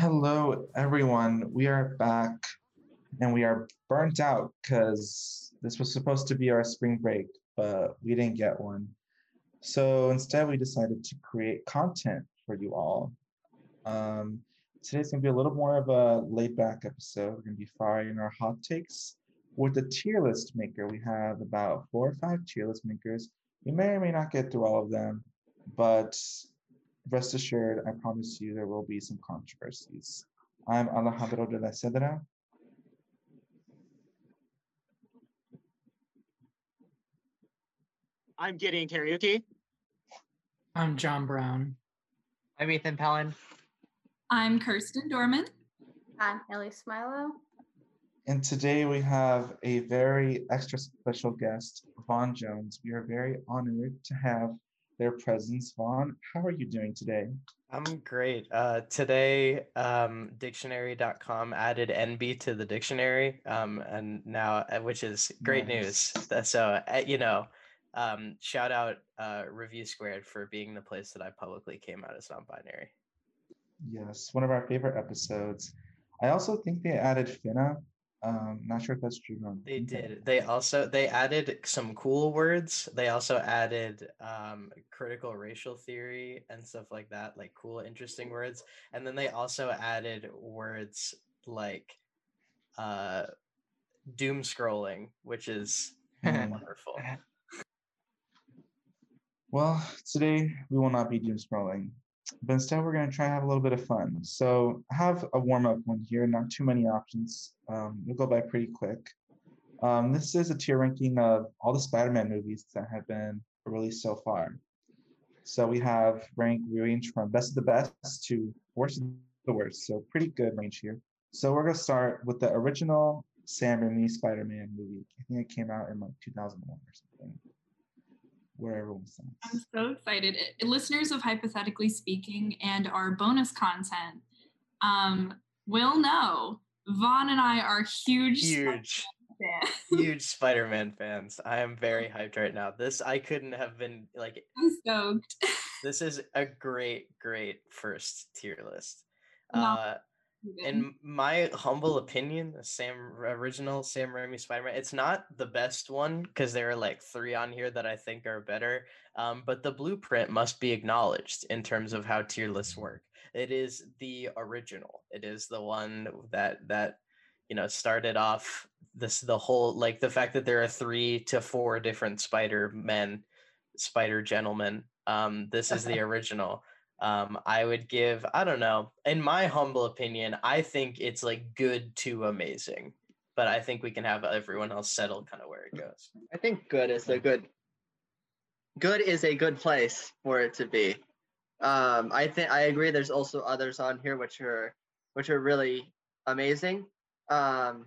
Hello, everyone. We are back and we are burnt out because this was supposed to be our spring break, but we didn't get one. So instead, we decided to create content for you all. Um, today's going to be a little more of a laid back episode. We're going to be firing our hot takes with the tier list maker. We have about four or five tier list makers. We may or may not get through all of them, but rest assured, I promise you there will be some controversies. I'm Alejandro de la Cedra. I'm getting karaoke. I'm John Brown. I'm Ethan Pellin. I'm Kirsten Dorman. I'm Ellie Smilo. And today we have a very extra special guest, Vaughan Jones. We are very honored to have their presence. Vaughan, how are you doing today? I'm great. Uh, today, um, dictionary.com added NB to the dictionary, um, and now, uh, which is great Nice. news. So, uh, you know, um, shout out uh, Review Squared for being the place that I publicly came out as non binary. Yes, one of our favorite episodes. I also think they added Finna. Um, not sure if that's true. or not. They did. They also they added some cool words. They also added um, critical racial theory and stuff like that, like cool, interesting words. And then they also added words like uh, doom scrolling, which is wonderful. Well, today we will not be doom scrolling, but instead we're going to try and have a little bit of fun. So I have a warm up one here, not too many options. Um, we'll go by pretty quick. Um, this is a tier ranking of all the Spider Man movies that have been released so far. So we have rank range from best of the best to worst of the worst. So pretty good range here. So we're going to start with the original Sam Raimi Spider Man movie. I think it came out in like 2001 or something. Where everyone. I'm so excited. Listeners of Hypothetically Speaking and our bonus content um, will know Vaughan and I are huge, Huge, huge Spider-Man fans. I am very hyped right now. This I couldn't have been like I'm stoked. this is a great, great first tier list. Uh, in my humble opinion, the Sam original Sam Raimi Spider-Man, it's not the best one because there are like three on here that I think are better. Um, but the blueprint must be acknowledged in terms of how tier lists work. It is the original. It is the one that that you know started off this the whole like the fact that there are three to four different Spider Men, Spider Gentlemen. Um, this is the original um i would give i don't know in my humble opinion i think it's like good to amazing but i think we can have everyone else settle kind of where it goes I think good is a good good is a good place for it to be. Um, I think I agree. There's also others on here which are which are really amazing. Um,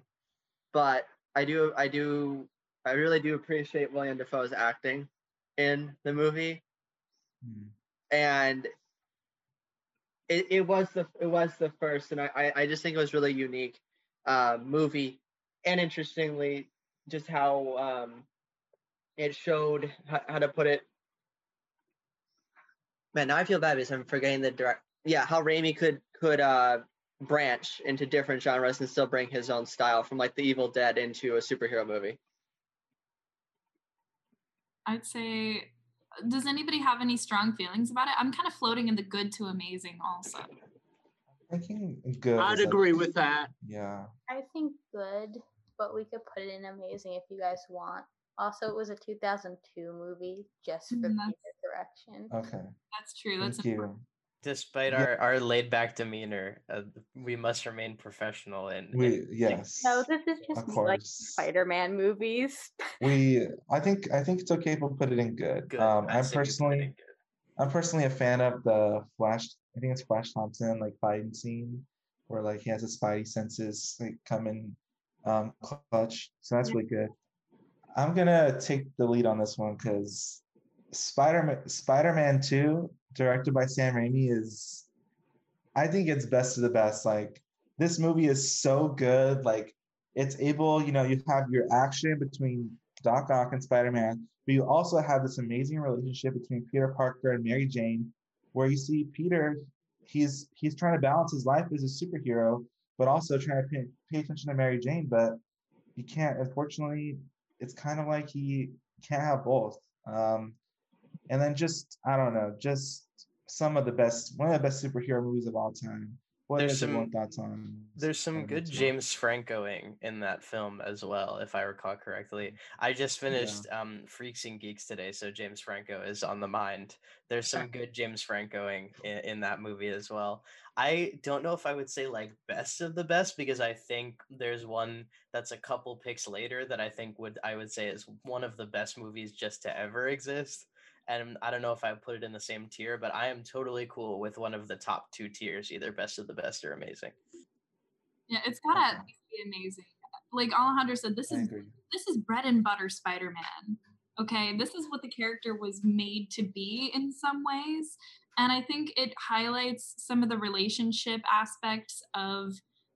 but I do I do I really do appreciate Willem Dafoe's acting in the movie, Hmm. and it, it was the it was the first, and I I, I just think it was really unique uh, movie, and interestingly, just how um, it showed how, how to put it. Man, now I feel bad because I'm forgetting the direct. Yeah, how Raimi could could uh branch into different genres and still bring his own style from like the Evil Dead into a superhero movie. I'd say, does anybody have any strong feelings about it? I'm kind of floating in the good to amazing also. I think good. I'd is like- agree with that. Yeah. I think good, but we could put it in amazing if you guys want. Also, it was a 2002 movie just for Mm, theater direction. Okay. That's true. That's Thank important. you. Despite Yeah. our our laid back demeanor uh, we must remain professional and, and, We like, yes. No, this is just me, like. Spider-Man movies. We I think I think it's okay if we put it in good. good Um I I'm say we put it in personally good. I'm personally a fan of the Flash I think it's Flash Thompson like fighting scene where like he has his spidey senses like come in um clutch. So that's Yeah. really good. I'm gonna take the lead on this one because Spider-Man Spider-Man 2, directed by Sam Raimi, is I think it's best of the best. Like this movie is so good. Like it's able, you know, you have your action between Doc Ock and Spider-Man, but you also have this amazing relationship between Peter Parker and Mary Jane, where you see Peter he's he's trying to balance his life as a superhero, but also trying to pay, pay attention to Mary Jane, but you can't. Unfortunately, it's kind of like he can't have both. Um, and then just I don't know, just some of the best, one of the best superhero movies of all time. What There's some- thoughts on? There's some good 2? James Francoing in that film as well, if I recall correctly. I just finished um, Freaks and Geeks today, so James Franco is on the mind. There's some good James Francoing in, in that movie as well. I don't know if I would say like best of the best because I think there's one that's a couple picks later that I think would I would say is one of the best movies just to ever exist. And I don't know if I put it in the same tier, but I am totally cool with one of the top two tiers, either best of the best or amazing. Yeah, it's gotta Okay. be amazing. Like Alejandro said, this I is agree. this is bread and butter Spider-Man. Okay, this is what the character was made to be in some ways, and I think it highlights some of the relationship aspects of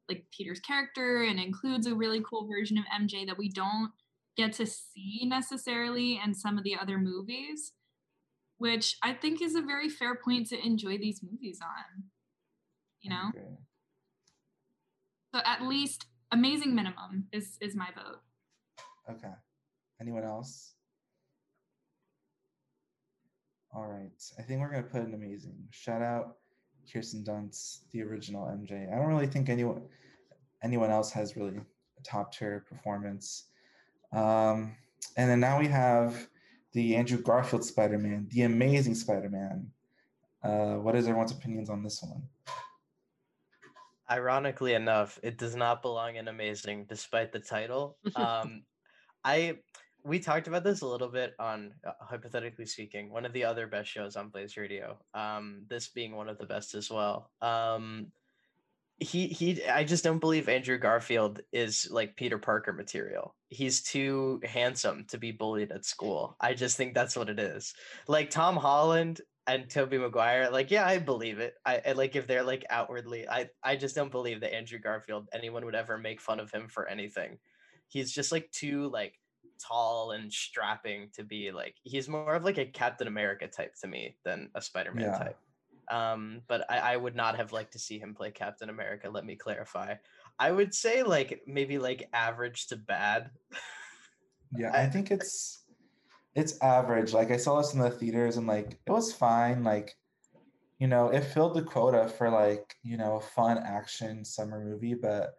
like Peter's character and includes a really cool version of MJ that we don't get to see necessarily in some of the other movies, which I think is a very fair point to enjoy these movies on. You know? agree. So at least amazing minimum is is my vote. Okay. Anyone else? All right. I think we're gonna put an amazing. Shout out Kirsten Dunst, the original MJ. I don't really think anyone anyone else has really a top tier performance. Um, and then now we have the Andrew Garfield Spider-Man, the amazing Spider-Man. Uh, what is everyone's opinions on this one? Ironically enough, it does not belong in amazing despite the title. Um I we talked about this a little bit on uh, hypothetically speaking, one of the other best shows on Blaze Radio. Um this being one of the best as well. Um he he I just don't believe Andrew Garfield is like Peter Parker material. He's too handsome to be bullied at school. I just think that's what it is. Like Tom Holland and Tobey Maguire, like, yeah, I believe it. I, I like if they're like outwardly, I I just don't believe that Andrew Garfield anyone would ever make fun of him for anything. He's just like too like tall and strapping to be like he's more of like a Captain America type to me than a Spider-Man Yeah. type. Um, but I, I would not have liked to see him play Captain America. Let me clarify. I would say like maybe like average to bad. Yeah, I- think it's it's average. Like I saw this in the theaters and like it was fine. Like, you know, it filled the quota for like, you know, a fun action summer movie, but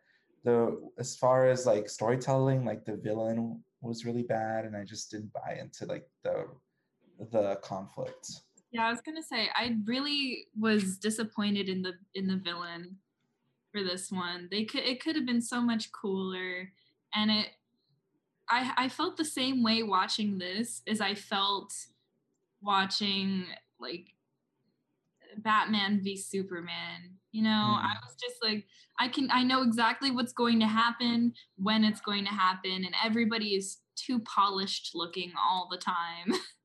the as far as like storytelling, like the villain was really bad and I just didn't buy into like the the conflict. Yeah, I was gonna say I really was disappointed in the in the villain for this one. They could it could have been so much cooler, and it I I felt the same way watching this as I felt watching like Batman v Superman. You know, mm-hmm. I was just like, I can, I know exactly what's going to happen, when it's going to happen, and everybody is too polished looking all the time.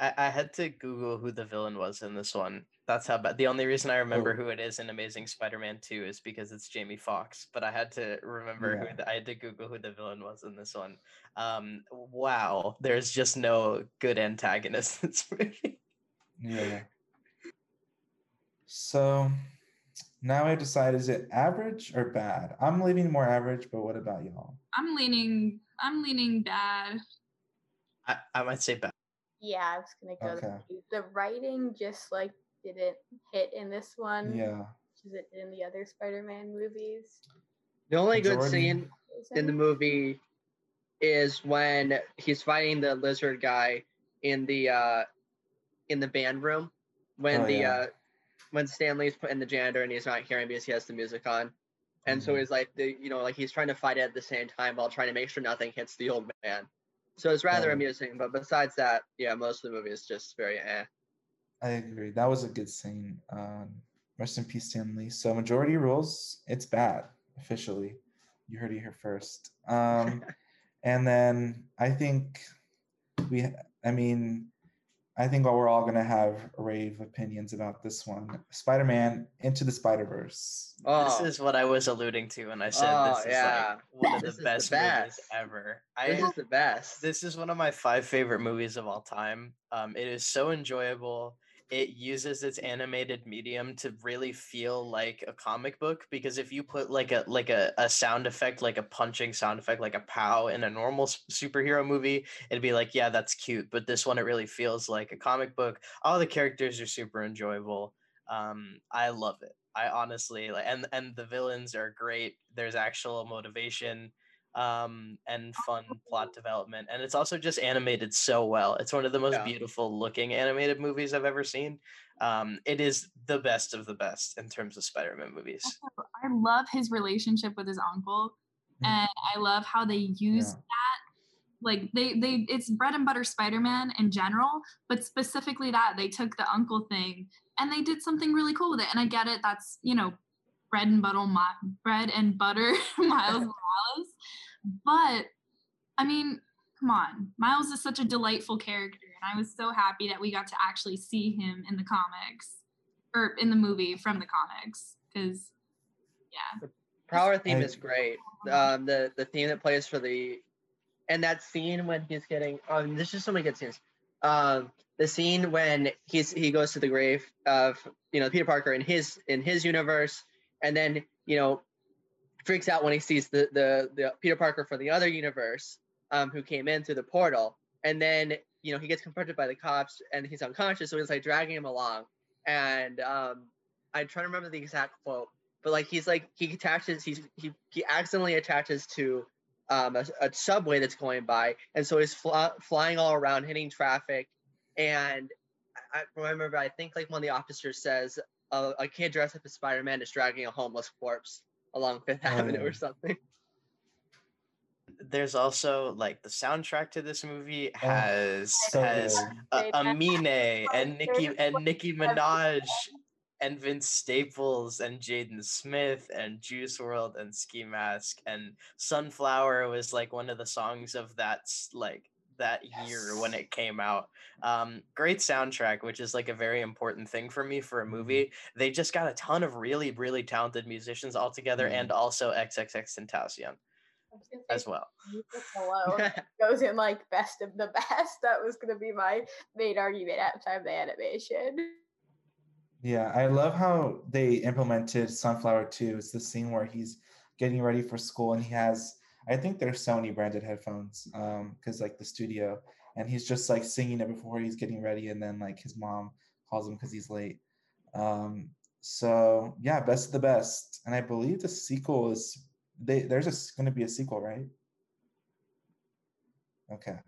I, I had to Google who the villain was in this one. That's how bad. The only reason I remember Oh. who it is in Amazing Spider-Man 2 is because it's Jamie Foxx. But I had to remember Yeah. who the, I had to Google who the villain was in this one. Um, wow, there's just no good antagonist in this movie. Yeah. So now I decide is it average or bad? I'm leaving more average, but what about y'all? I'm leaning, I'm leaning bad. I, I might say bad. Yeah, I was gonna go. Okay. with The writing just like didn't hit in this one. Yeah. Which is it in the other Spider-Man movies? The only good scene in the movie is when he's fighting the lizard guy in the uh in the band room when Oh, the yeah. uh when Stan Lee's put in the janitor and he's not hearing because he has the music on. And so Mhm. he's like the you know, like he's trying to fight it at the same time while trying to make sure nothing hits the old man. So it's rather Yeah. amusing, but besides that, yeah, most of the movie is just very eh. I agree. That was a good scene. Um, rest in peace, Stan Lee. So majority rules, it's bad officially. You heard it here first. Um, and then I think we. I mean, I think we're all gonna have rave opinions about this one. Spider-Man into the Spider-Verse. Oh, This is what I was alluding to when I said Oh, this is yeah. like one of This is the the best movies ever. this I is the best. this is one of my five favorite movies of all time. Um, it is so enjoyable. It uses its animated medium to really feel like a comic book because if you put like a like a, a sound effect like a punching sound effect like a pow in a normal superhero movie it'd be like yeah that's cute. But this one it really feels like a comic book. All the characters are super enjoyable. Um i love it. I honestly like and and the villains are great. There's actual motivation um, and fun plot development. And it's also just animated so well. It's one of the most yeah. beautiful looking animated movies I've ever seen. Um, it is the best of the best in terms of Spider Man movies. I love his relationship with his uncle, mm. and I love how they use yeah. that. Like they, they, it's bread and butter Spider-Man in general, but specifically that they took the uncle thing and they did something really cool with it. And I get it. That's you know, bread and butter, bread and butter Miles Morales. But I mean, come on. Miles is such a delightful character. And I was so happy that we got to actually see him in the comics or in the movie from the comics. Because, yeah. The power theme I, is great. Um, the, the theme that plays for the, and that scene when he's getting, um, there's just so many good scenes. Um, the scene when he's he goes to the grave of you know Peter Parker in his in his universe, and then you know freaks out when he sees the the, the Peter Parker from the other universe um, who came in through the portal, and then you know he gets confronted by the cops and he's unconscious, so he's like dragging him along, and um, I'm trying to remember the exact quote, but like he's like he attaches he's he he accidentally attaches to um, a, a subway that's going by, and so he's fl- flying all around, hitting traffic, and I remember I think like one of the officers says uh, a kid dressed up as Spider Man is dragging a homeless corpse along Fifth Avenue or something. There's also like the soundtrack to this movie oh, has so has uh, Aminé and Nicki and Nicki Minaj and Vince Staples and Jaden Smith and Juice WRLD and Ski Mask and Sunflower was like one of the songs of that like that yes. year when it came out. Um, great soundtrack, which is like a very important thing for me for a mm-hmm. movie. They just got a ton of really, really talented musicians all together, mm. and also XXXTentacion as well. Hello goes in like best of the best. That was gonna be my main argument outside the animation. Yeah, I love how they implemented Sunflower too. It's the scene where he's getting ready for school and he has I think they're Sony branded headphones because um, like the studio, and he's just like singing it before he's getting ready, and then like his mom calls him because he's late. Um, so yeah, best of the best, and I believe the sequel is they there's going to be a sequel, right? Okay.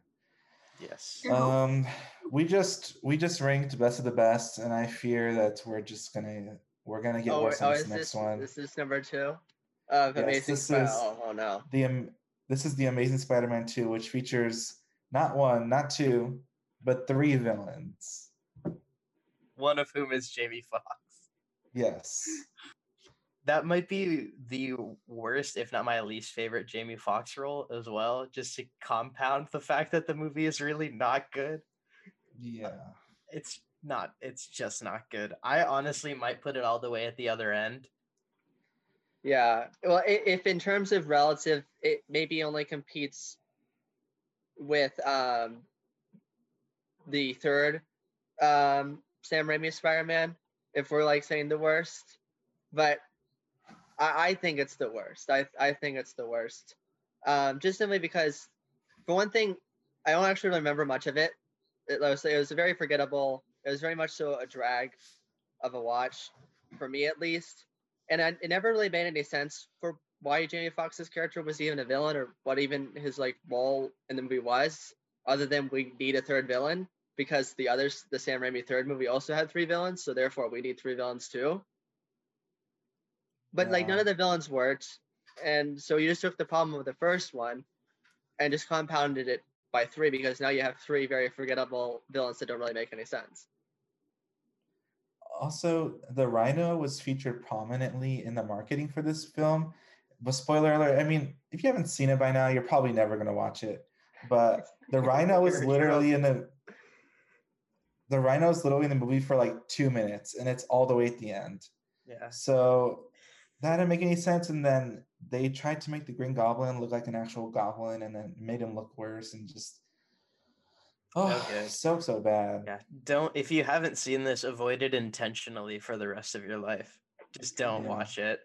Yes. Um, we just we just ranked best of the best, and I fear that we're just gonna we're gonna get oh, worse oh, on this next this, one. This is number two of yes, Amazing Spider. Oh, oh, no. The um, this is the Amazing Spider-Man 2, which features not one, not two, but three villains. One of whom is Jamie Foxx. Yes. That might be the worst, if not my least favorite Jamie Foxx role as well, just to compound the fact that the movie is really not good. Yeah. It's not, it's just not good. I honestly might put it all the way at the other end yeah. Well, if in terms of relative, it maybe only competes with um, the third um, Sam Raimi Spider-Man. If we're like saying the worst, but I, I think it's the worst. I I think it's the worst. Um, just simply because, for one thing, I don't actually remember much of it. It was it was very forgettable. It was very much so a drag of a watch for me at least and I, it never really made any sense for why Jamie Foxx's character was even a villain or what even his like role in the movie was, other than we need a third villain because the others, the Sam Raimi third movie also had three villains, so therefore we need three villains too. But yeah. like none of the villains worked, and so you just took the problem of the first one and just compounded it by three because now you have three very forgettable villains that don't really make any sense also the rhino was featured prominently in the marketing for this film but spoiler alert i mean if you haven't seen it by now you're probably never going to watch it. But the rhino is literally in the the rhino is literally in the movie for like two minutes and it's all the way at the end. Yeah. So that didn't make any sense and then they tried to make the green goblin look like an actual goblin and then made him look worse and just Oh, good. so so bad. Yeah. Don't if you haven't seen this, avoid it intentionally for the rest of your life. Just don't Yeah. watch it.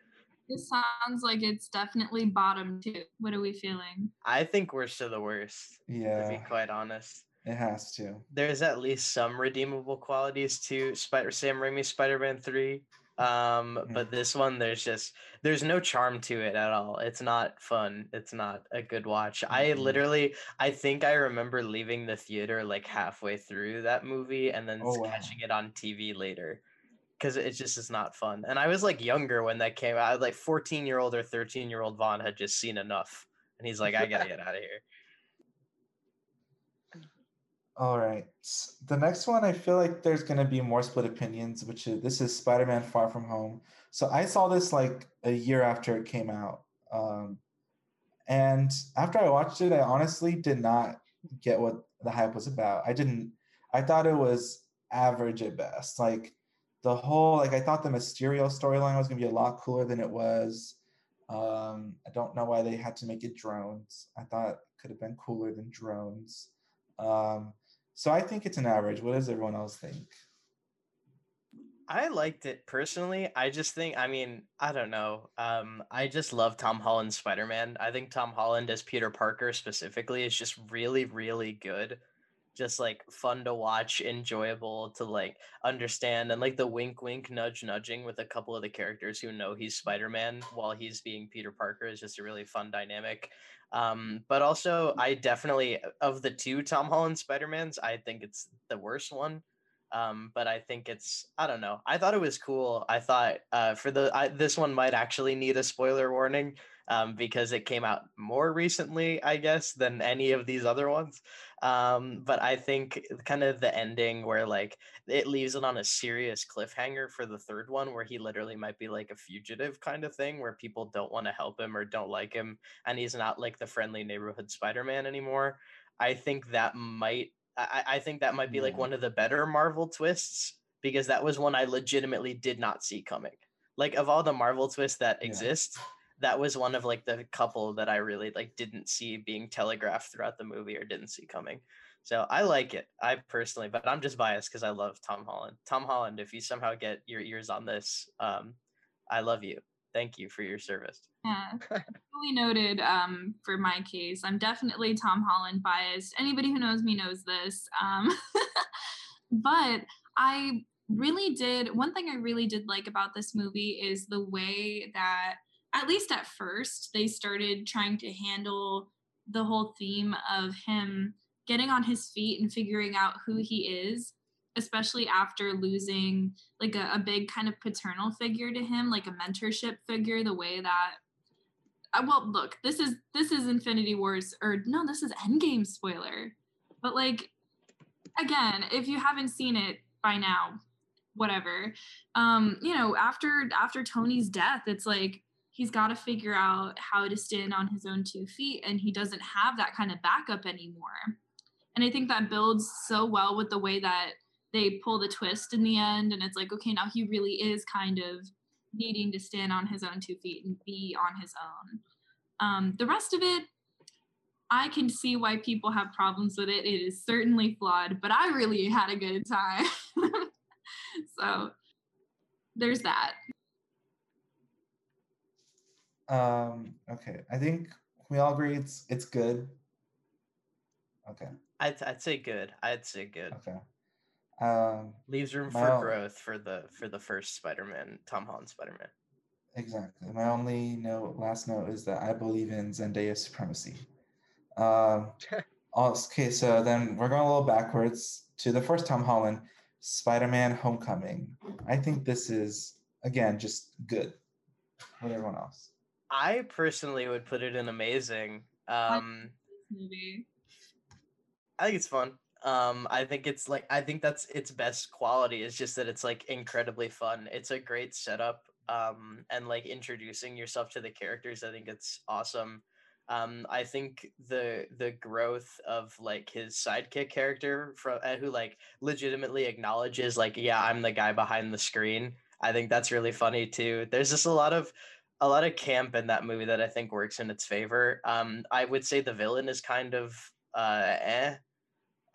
This sounds like it's definitely bottom two. What are we feeling? I think worst of the worst, Yeah, to be quite honest. it has to. There's at least some redeemable qualities to Spider Sam Raimi Spider-Man 3. Um, but this one there's just there's no charm to it at all. It's not fun. It's not a good watch. I Mhm. literally I think I remember leaving the theater like halfway through that movie and then Oh, wow. catching it on TV later. Cause it just is not fun. And I was like younger when that came out. Like 14 year old or 13 year old Vaughan had just seen enough. And he's like, I gotta get out of here. All right. The next one, I feel like there's going to be more split opinions, which is this is Spider Man Far From Home. So I saw this like a year after it came out. Um, and after I watched it, I honestly did not get what the hype was about. I didn't, I thought it was average at best. Like the whole, like I thought the Mysterio storyline was going to be a lot cooler than it was. Um, I don't know why they had to make it drones. I thought it could have been cooler than drones. Um, so I think it's an average. What does everyone else think? I liked it personally. I just think, I mean, I don't know. Um, I just love Tom Holland's Spider Man. I think Tom Holland as Peter Parker specifically is just really, really good. Just like fun to watch, enjoyable to like understand, and like the wink, wink, nudge, nudging with a couple of the characters who know he's Spider Man while he's being Peter Parker is just a really fun dynamic. Um, but also, I definitely, of the two Tom Holland Spider Mans, I think it's the worst one um but i think it's i don't know i thought it was cool. I thought uh for the I, this one might actually need a spoiler warning um because it came out more recently i guess than any of these other ones. Um but i think kind of the ending where like it leaves it on a serious cliffhanger for the third one where he literally might be like a fugitive kind of thing where people don't want to help him or don't like him and he's not like the friendly neighborhood spider-man anymore. I think that might I, I think that might be like one of the better Marvel twists because that was one I legitimately did not see coming. Like of all the Marvel twists that Yeah. exist, that was one of like the couple that I really like didn't see being telegraphed throughout the movie or didn't see coming. So I like it. I personally, but I'm just biased because I love Tom Holland. Tom Holland, if you somehow get your ears on this, um, I love you. Thank you for your service. Yeah, fully noted. Um, for my case, I'm definitely Tom Holland biased. Anybody who knows me knows this. Um, but I really did. One thing I really did like about this movie is the way that, at least at first, they started trying to handle the whole theme of him getting on his feet and figuring out who he is especially after losing like a, a big kind of paternal figure to him like a mentorship figure the way that well look this is this is infinity wars or no this is endgame spoiler. But like again if you haven't seen it by now whatever um you know after after tony's death it's like he's got to figure out how to stand on his own two feet and he doesn't have that kind of backup anymore. And i think that builds so well with the way that they pull the twist in the end and it's like okay now he really is kind of needing to stand on his own two feet and be on his own um, the rest of it i can see why people have problems with it it is certainly flawed but i really had a good time so there's that Um, okay. I think we all agree it's it's good. Okay. I'd, I'd say good. I'd say good. Okay. Um, Leaves room for Well- growth for the for the first Spider-Man, Tom Holland Spider-Man. exactly. My only note, last note, is that I believe in Zendaya supremacy. Um, okay, so then we're going a little backwards to the first Tom Holland, Spider-Man: Homecoming. I think this is again just good. With everyone else. I personally would put it in amazing. Um, movie I think it's fun. Um, I think it's like I think that's its best quality is just that it's like incredibly fun. It's a great setup. Um, and like introducing yourself to the characters, I think it's awesome. Um, I think the the growth of like his sidekick character from uh, who like legitimately acknowledges like yeah I'm the guy behind the screen. I think that's really funny too. There's just a lot of a lot of camp in that movie that I think works in its favor. Um, I would say the villain is kind of uh, eh.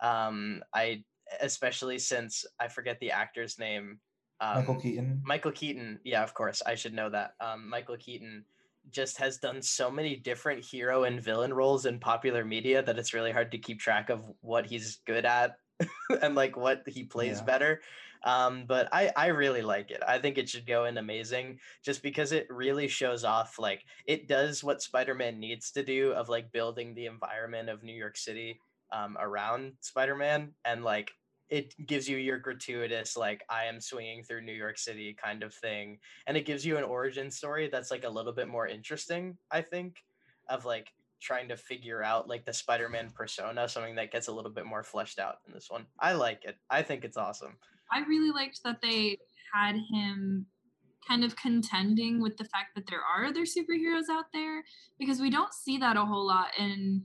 Um, I especially since I forget the actor's name. Um, Michael Keaton. Michael Keaton. Yeah, of course, I should know that. Um, Michael Keaton just has done so many different hero and villain roles in popular media that it's really hard to keep track of what he's good at and like what he plays Yeah. better. Um, but I I really like it. I think it should go in amazing just because it really shows off like it does what Spider-Man needs to do of like building the environment of New York City um, around Spider-Man and like it gives you your gratuitous like I am swinging through New York City kind of thing and it gives you an origin story that's like a little bit more interesting I think of like trying to figure out like the Spider-Man persona something that gets a little bit more fleshed out in this one. I like it. I think it's awesome. I really liked that they had him kind of contending with the fact that there are other superheroes out there because we don't see that a whole lot in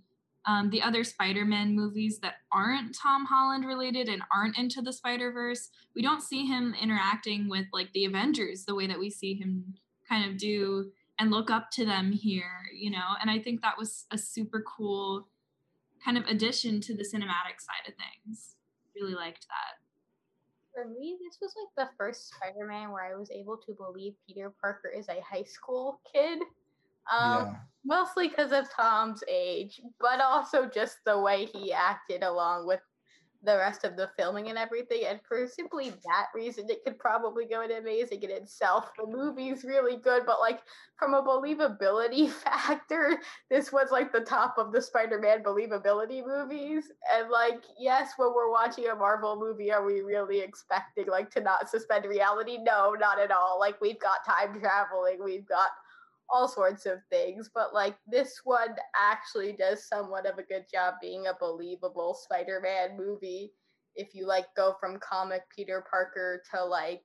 um, the other Spider-Man movies that aren't Tom Holland related and aren't into the Spider-Verse. We don't see him interacting with like the Avengers the way that we see him kind of do and look up to them here, you know. And I think that was a super cool kind of addition to the cinematic side of things. Really liked that. For me, this was like the first Spider-Man where I was able to believe Peter Parker is a high school kid. Um, yeah. mostly because of Tom's age, but also just the way he acted along with the rest of the filming and everything. And for simply that reason, it could probably go in amazing in itself. The movie's really good, but like from a believability factor, this was like the top of the Spider-Man believability movies. And like, yes, when we're watching a Marvel movie, are we really expecting like to not suspend reality? No, not at all. Like we've got time traveling, we've got all sorts of things, but like this one actually does somewhat of a good job being a believable Spider-Man movie. If you like go from comic Peter Parker to like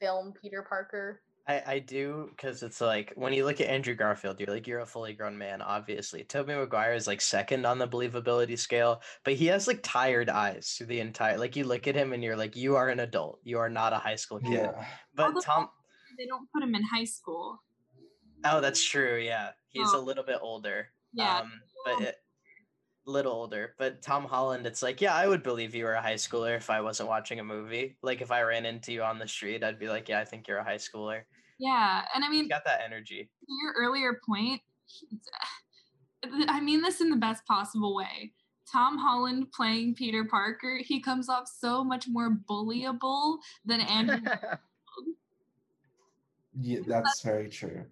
film Peter Parker. I, I do because it's like when you look at Andrew Garfield, you're like you're a fully grown man, obviously. Tobey Maguire is like second on the believability scale, but he has like tired eyes through the entire like you look at him and you're like, you are an adult. You are not a high school kid. Yeah. But Although- Tom They don't put him in high school. Oh, that's true, yeah. He's a Oh. little bit older. Yeah. Um, but it, little older. But Tom Holland, it's like, yeah, I would believe you were a high schooler if I wasn't watching a movie. Like if I ran into you on the street, I'd be like, yeah, I think you're a high schooler. Yeah. And I mean, He's got that energy. your earlier point, I mean this in the best possible way. Tom Holland playing Peter Parker, he comes off so much more bullyable than Andrew yeah, that's very true.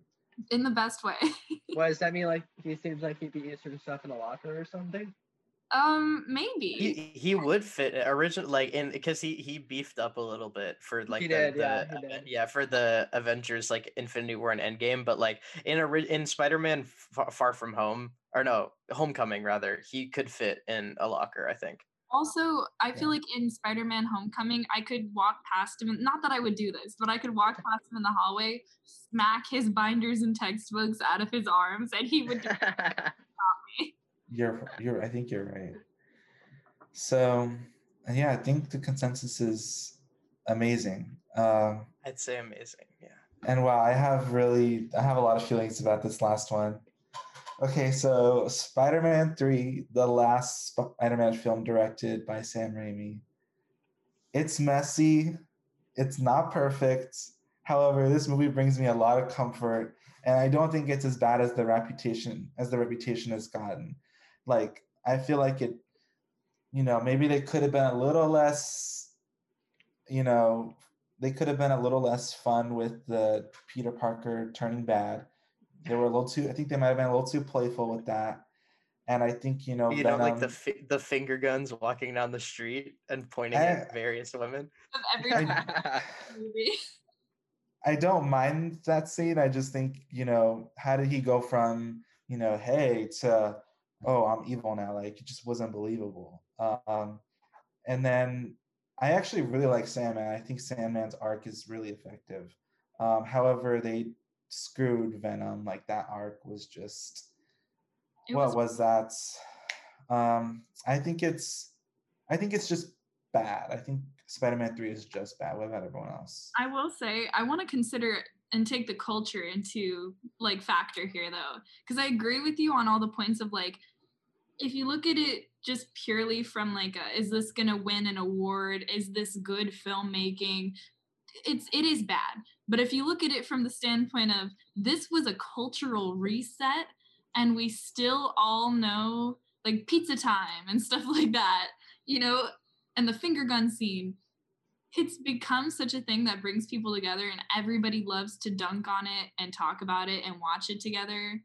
In the best way. what does that mean? Like he seems like he'd be answering stuff in a locker or something. um, maybe. He he would fit originally, like in because he he beefed up a little bit for like the, did, the yeah, he did. yeah for the Avengers like Infinity War and Endgame, but like in a in Spider Man Far, Far From Home or no Homecoming rather, he could fit in a locker. I think. Also, I feel like in Spider Man Homecoming, I could walk past him. Not that I would do this, but I could walk past him in the hallway, smack his binders and textbooks out of his arms, and he would do You're you're I think you're right. So yeah, I think the consensus is amazing. Um I'd say amazing. Yeah. and wow, I have really I have a lot of feelings about this last one. Okay, so Spider-Man 3, the last Spider-Man film directed by Sam Raimi. It's messy. It's not perfect. However, this movie brings me a lot of comfort, and I don't think it's as bad as the reputation as the reputation has gotten. Like, I feel like it, you know, maybe they could have been a little less, you know, they could have been a little less fun with the Peter Parker turning bad. They were a little too. I think they might have been a little too playful with that. And I think you know, You know, like the fi- the finger guns walking down the street and pointing I- at various women. of every I- movie. I don't mind that scene. I just think, you know, how did he go from, you know, hey to, oh, I'm evil now? Like it just wasn't believable. Um, and then I actually really like Sandman. I think Sandman's arc is really effective. Um, however, they screwed Venom. Like that arc was just, It what was was that? Um, I think it's, I think it's just bad. I think Spider-Man Three is just bad. What about everyone else? I will say I want to consider and take the culture into like factor here though, because I agree with you on all the points of like if you look at it just purely from like a, is this gonna win an award? Is this good filmmaking? It's it is bad. But if you look at it from the standpoint of this was a cultural reset and we still all know like pizza time and stuff like that, you know, and the finger gun scene. It's become such a thing that brings people together and everybody loves to dunk on it and talk about it and watch it together.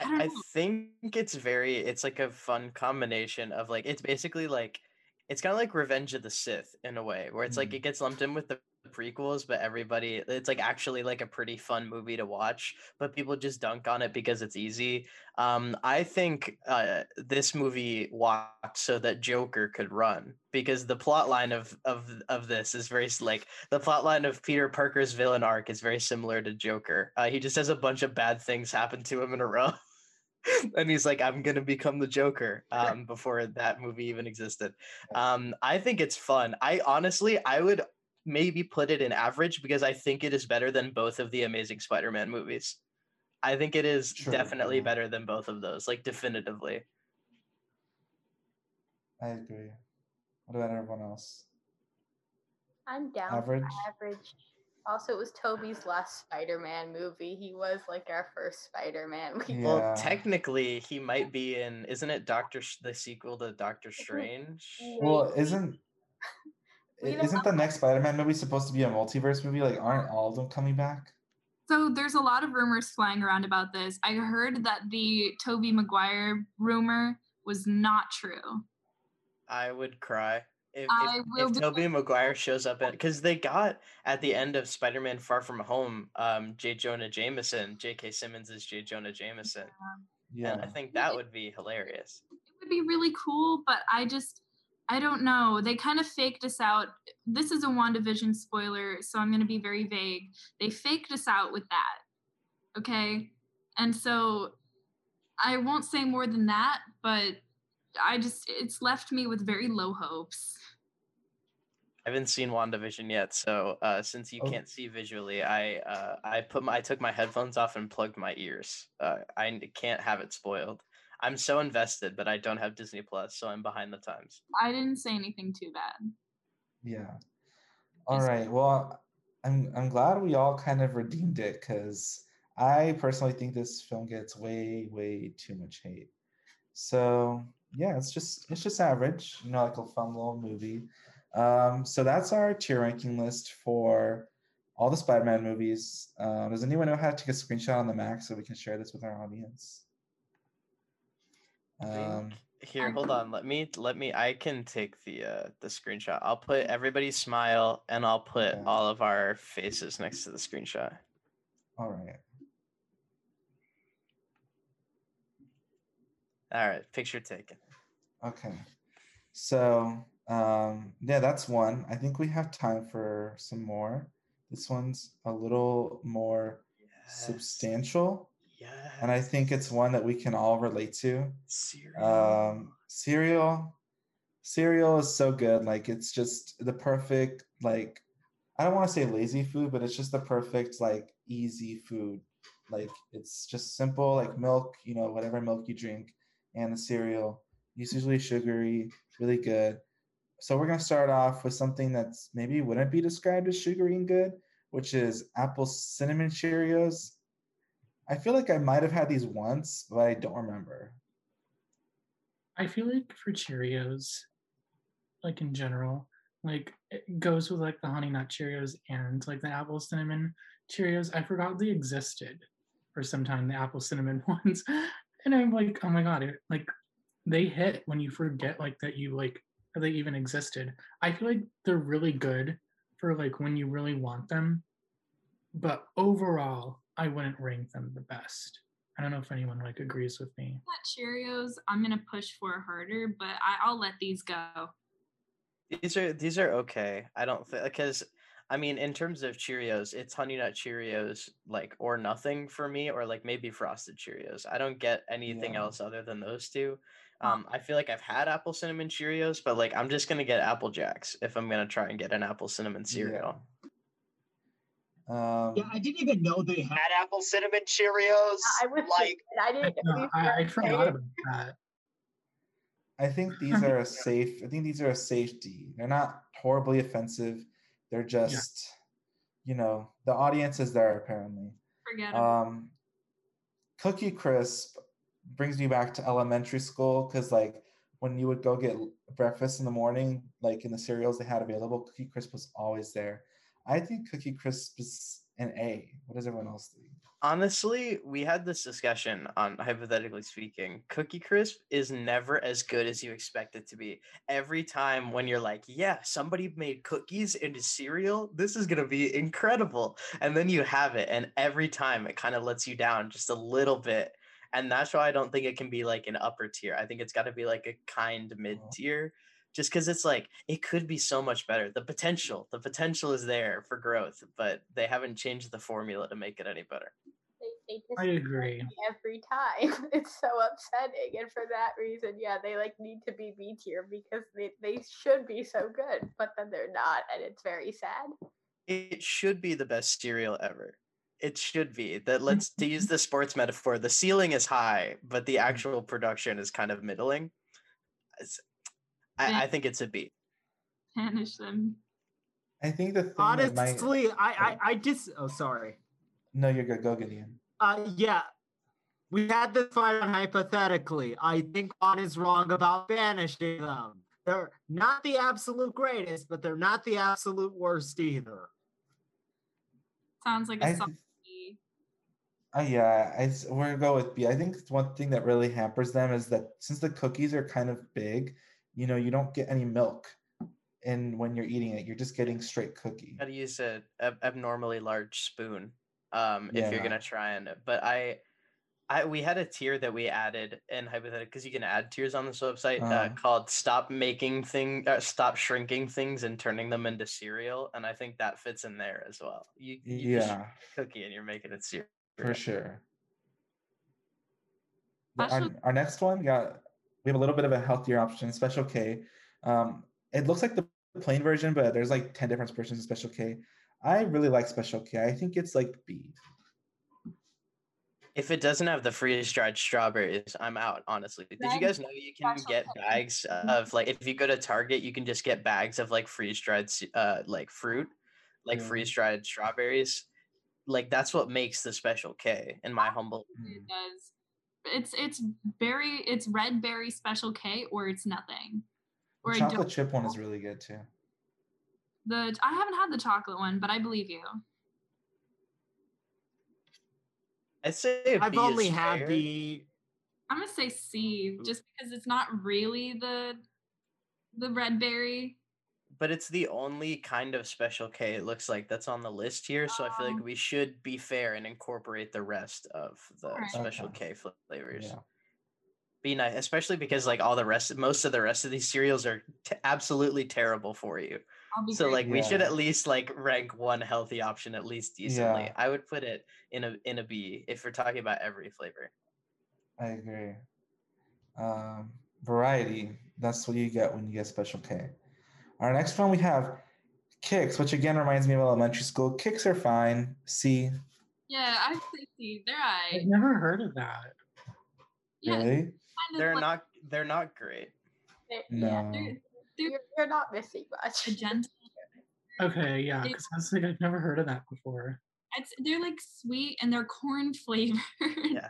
I I, I think it's very it's like a fun combination of like it's basically like it's kind of like Revenge of the Sith in a way where it's like Mm. it gets lumped in with the prequels but everybody it's like actually like a pretty fun movie to watch but people just dunk on it because it's easy. Um i think uh this movie walked so that joker could run because the plot line of of of this is very like the plot line of peter parker's villain arc is very similar to joker. Uh, he just has a bunch of bad things happen to him in a row and he's like i'm gonna become the joker um before that movie even existed um i think it's fun i honestly i would maybe put it in average because i think it is better than both of the amazing spider-man movies i think it is True, definitely yeah. better than both of those like definitively I agree. What about everyone else? I'm down Average? for average. Also, it was Tobey's last Spider-Man movie. He was like our first Spider-Man. We Yeah. well technically he might be in isn't it doctor Sh- the sequel to doctor strange Well, Maybe. isn't We i- don't isn't the next Spider-Man movie supposed to be a multiverse movie? Like, aren't all of them coming back? So there's a lot of rumors flying around about this. I heard that the Tobey Maguire rumor was not true. I would cry if I if, will if be- Tobey Maguire shows up because they got at the end of Spider-Man: Far From Home, um, J. Jonah Jameson, J.K. Simmons is J. Jonah Jameson, Yeah. and I think that would be hilarious. It would be really cool, but I just I don't know. They kind of faked us out. This is a WandaVision spoiler, so I'm going to be very vague. They faked us out with that. Okay? And so I won't say more than that, but I just it's left me with very low hopes. I haven't seen WandaVision yet, so uh, since you Oh. can't see visually, I uh, I put my I took my headphones off and plugged my ears. Uh, I n- can't have it spoiled. I'm so invested, but I don't have Disney Plus, so I'm behind the times. I didn't say anything too bad. Yeah. All Is- right. Well, I'm I'm glad we all kind of redeemed it because I personally think this film gets way way too much hate. So yeah, it's just it's just average, you know, like a fun little movie. Um, so that's our tier ranking list for all the Spider-Man movies. Um, does anyone know how to take a screenshot on the Mac so we can share this with our audience? Um, Here, hold on. Let me let me. I can take the uh the screenshot. I'll put everybody's smile, and I'll put Okay. all of our faces next to the screenshot. all right. All right, picture taken. Okay. So, um, yeah, that's one. I think we have time for some more. This one's a little more Yes. substantial, Yes. and I think it's one that we can all relate to. Cereal. Um, cereal, cereal is so good. Like, it's just the perfect, like, I don't want to say lazy food, but it's just the perfect, like, easy food. Like, it's just simple, like milk, you know, whatever milk you drink, and the cereal. It's usually sugary, really good. So we're gonna start off with something that's maybe wouldn't be described as sugary and good, which is apple cinnamon Cheerios. I feel like I might have had these once, but I don't remember. I feel like for Cheerios, like in general, like it goes with like the honey nut Cheerios and like the apple cinnamon Cheerios. I forgot they existed for some time, the apple cinnamon ones. And I'm like, oh my god, it, like they hit when you forget like that you like they even existed. I feel like they're really good for like when you really want them. But overall, I wouldn't rank them the best. I don't know if anyone like agrees with me. Not Cheerios, I'm gonna push for harder, but I, I'll let these go. These are these are okay. I don't think because I mean in terms of Cheerios, it's Honey Nut Cheerios like or nothing for me, or like maybe Frosted Cheerios. I don't get anything Yeah. else other than those two. Oh. Um, I feel like I've had apple cinnamon Cheerios, but like I'm just gonna get Apple Jacks if I'm gonna try and get an apple cinnamon cereal. Um, Yeah, I didn't even know they had apple cinnamon Cheerios. I was like I I, didn't. no, I, I first forgot about that. I think these are a safe. I think these are a safety. They're not horribly offensive. They're just, you know, the audience is there apparently. Forget it. Um, Cookie Crisp brings me back to elementary school because, like, when you would go get breakfast in the morning, like in the cereals they had available, Cookie Crisp was always there. I think Cookie Crisp is an A. What does everyone else think? Honestly, we had this discussion on hypothetically speaking. Cookie Crisp is never as good as you expect it to be. Every time when you're like, yeah, somebody made cookies into cereal, this is going to be incredible. And then you have it, and every time it kind of lets you down just a little bit. And that's why I don't think it can be like an upper tier. I think it's got to be like a kind mid uh-huh. tier just because it's like it could be so much better. The potential, the potential is there for growth, but they haven't changed the formula to make it any better. They, they I agree. every time. It's so upsetting, and for that reason, yeah, they like need to be B tier because they they should be so good, but then they're not, and it's very sad. It should be the best cereal ever. It should be that. Let's to use the sports metaphor. The ceiling is high, but the actual production is kind of middling. I, I think it's a B. Banish them. I think the thing that might. Honestly, I, I I just oh sorry. No, you're good. Go, Gideon. Uh yeah. We had this fight on hypothetically. I think Juan is wrong about banishing them. They're not the absolute greatest, but they're not the absolute worst either. Sounds like a I solid th- B. Uh, yeah, I, we're gonna go with B. I think one thing that really hampers them is that since the cookies are kind of big, you know, you don't get any milk. And when you're eating it, you're just getting straight cookie. Got to use a ab- abnormally large spoon um, if you're gonna try and. But I, I we had a tier that we added in hypothetical because you can add tiers on this website uh, Uh-huh. called "Stop Making Thing," uh, "Stop Shrinking Things and Turning Them into Cereal," and I think that fits in there as well. You, you just Yeah, cookie and you're making it cereal. For sure. The- Our, our next one, we got we have a little bit of a healthier option, Special K. Um, it looks like the plain version, but there's like 10 different versions of Special K. I really like Special K. I think it's like B. If it doesn't have the freeze dried strawberries, I'm out. Honestly, did you guys know you can get bags of like if you go to Target, you can just get bags of like freeze dried uh like fruit, like Yeah. freeze dried strawberries. Like that's what makes the special K, in my humble. It does. It's it's berry. It's red berry special K or it's nothing. Or I chocolate don't. chip one is really good too. The I haven't had the chocolate one, but I believe you. I'd say I've B only had fair. the I'm gonna say C, just because it's not really the the red berry. But it's the only kind of special K it looks like that's on the list here. So I feel Oh. like we should be fair and incorporate the rest of the Alright. special Okay. K flavors. Yeah. Be nice, especially because like all the rest, most of the rest of these cereals are t- absolutely terrible for you. So great. like we should at least like rank one healthy option at least decently. Yeah. I would put it in a in a B if we're talking about every flavor. I agree. Um, variety. That's what you get when you get Special K. Our next one we have Kix, which again reminds me of elementary school. Kix are fine. C. yeah, I say C. They're I've never heard of that. Yeah, Really? kind of They're like not they're not great. They- No. They're, they're You're, you're not missing much. magenta. Okay, yeah, because I was like, I've never heard of that before. It's they're like sweet and they're corn flavored. Yeah.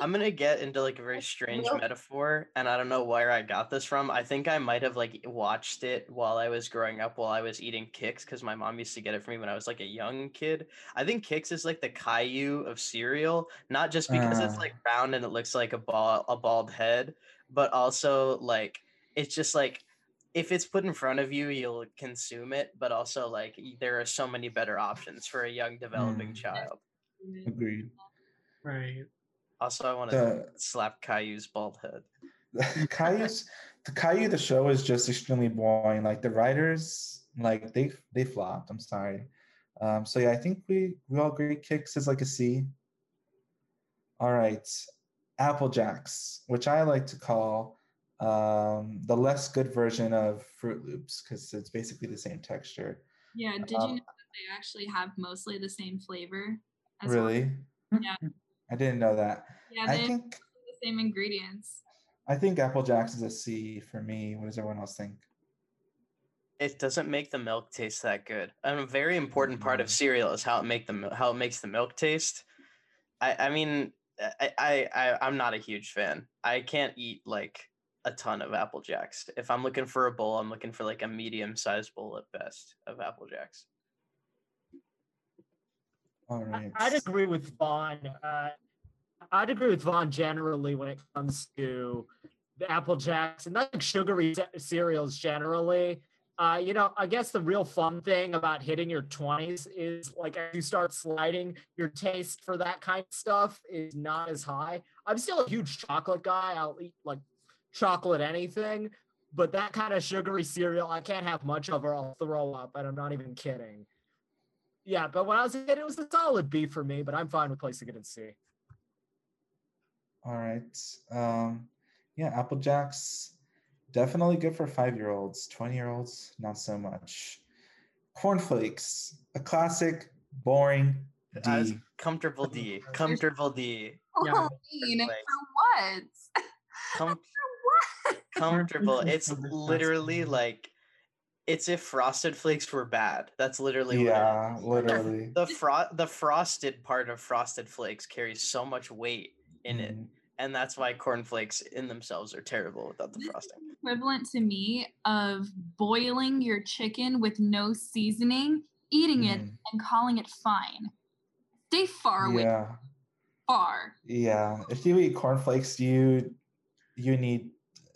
I'm gonna get into like a very strange Milk. metaphor, and I don't know where I got this from. I think I might have like watched it while I was growing up, while I was eating Kix, because my mom used to get it for me when I was like a young kid. I think Kix is like the Caillou of cereal, not just because it's Ah. like round and it looks like a ball, a bald head, but also like it's just like if it's put in front of you, you'll consume it. But also like there are so many better options for a young developing Mm. child. Agreed. Right. Also, I want to The slap Caillou's bald head. Caillou's the Caillou the show is just extremely boring. Like the writers, like they they flopped. I'm sorry. Um, so yeah, I think we we all agree Kix is like a C. All right, Apple Jacks, which I like to call um, the less good version of Froot Loops because it's basically the same texture. yeah, did you Um, know that they actually have mostly the same flavor? as well? Really? Yeah. I didn't know that. Yeah, I they have think the same ingredients. I think Apple Jacks is a C for me. What does everyone else think? It doesn't make the milk taste that good. And a very important part of mm. cereal is how it make the mil- how it makes the milk taste. I I mean I I, I I'm not a huge fan. I can't eat like a ton of Apple Jacks. If I'm looking for a bowl, I'm looking for like a medium sized bowl at best of Apple Jacks. All I, I'd agree with Vaughan. Uh, I'd agree with Vaughan generally when it comes to the Apple Jacks and like sugary ce- cereals generally. Uh, you know, I guess the real fun thing about hitting your 20s is like as you start sliding, your taste for that kind of stuff is not as high. I'm still a huge chocolate guy. I'll eat like chocolate anything, but that kind of sugary cereal, I can't have much of or I'll throw up, and I'm not even kidding. Yeah, but when I was a kid, it was a solid B for me, but I'm fine with placing it in C. All right. Um, yeah, Apple Jacks, definitely good for five year olds. 20 year olds, not so much. Cornflakes, a classic, boring D. I was comfortable D. Comfortable D. Yeah. Oh, Dean, for what? Com- For what? comfortable. It's literally like it's if frosted flakes were bad. That's literally what it yeah, literally. the fro- the frosted part of frosted flakes carries so much weight in it Mhm. and that's why cornflakes in themselves are terrible without the This frosting equivalent to me of boiling your chicken with no seasoning, eating it, Mhm. and calling it fine. Stay far away. Yeah, Far. yeah. If you eat cornflakes, you you need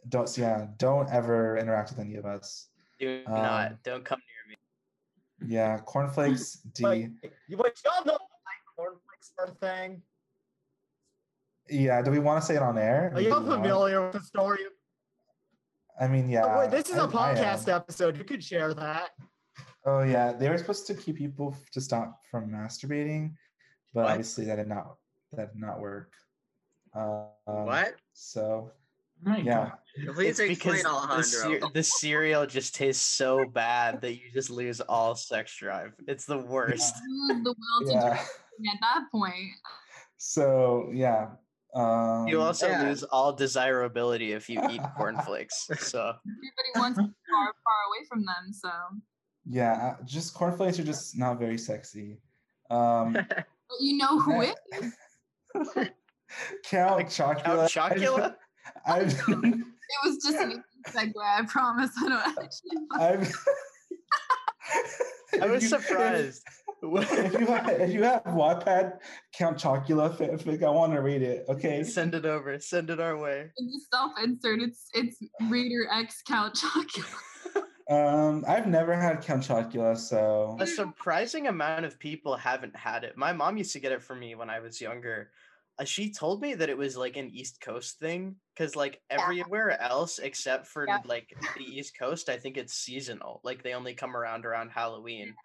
don't yeah don't ever interact with any of us. Do Um, not don't come near me Yeah, cornflakes D. Wait, you- wait, y'all know like cornflakes are a thing? Yeah, do we want to say it on air? Are you do we not? familiar with the story? I mean, yeah. Oh, wait, this is a a podcast episode. You could share that. Oh yeah, they were supposed to keep people f- to stop from masturbating, but What? obviously that did not that did not work. Um, what? So my yeah, God. Please it's because explain, the, Alejandro. cer- the cereal just tastes so bad that you just lose all sex drive it's the worst Lose the will to yeah. at that point. So yeah. Um, you also Yeah. lose all desirability if you eat cornflakes so Everybody wants to be far, far away from them. So yeah, uh, just cornflakes are just not very sexy. Um, but you know who Yeah. is. Count Like Chocula. Count Chocula? I've, It was just an easy segue. I promise. I don't actually. I've, i was you- surprised If you have, if you have Wattpad Count Chocula fanfic, I want to read it. Okay. send it over send it our way It's a self-insert. It's it's Reader X Count Chocula. Um, I've never had Count Chocula, so a surprising amount of people haven't had it. My mom used to get it for me when I was younger. Uh, she told me that it was like an East Coast thing because, like, Yeah. everywhere else except for Yeah. like the East Coast, I think it's seasonal. Like, they only come around around Halloween.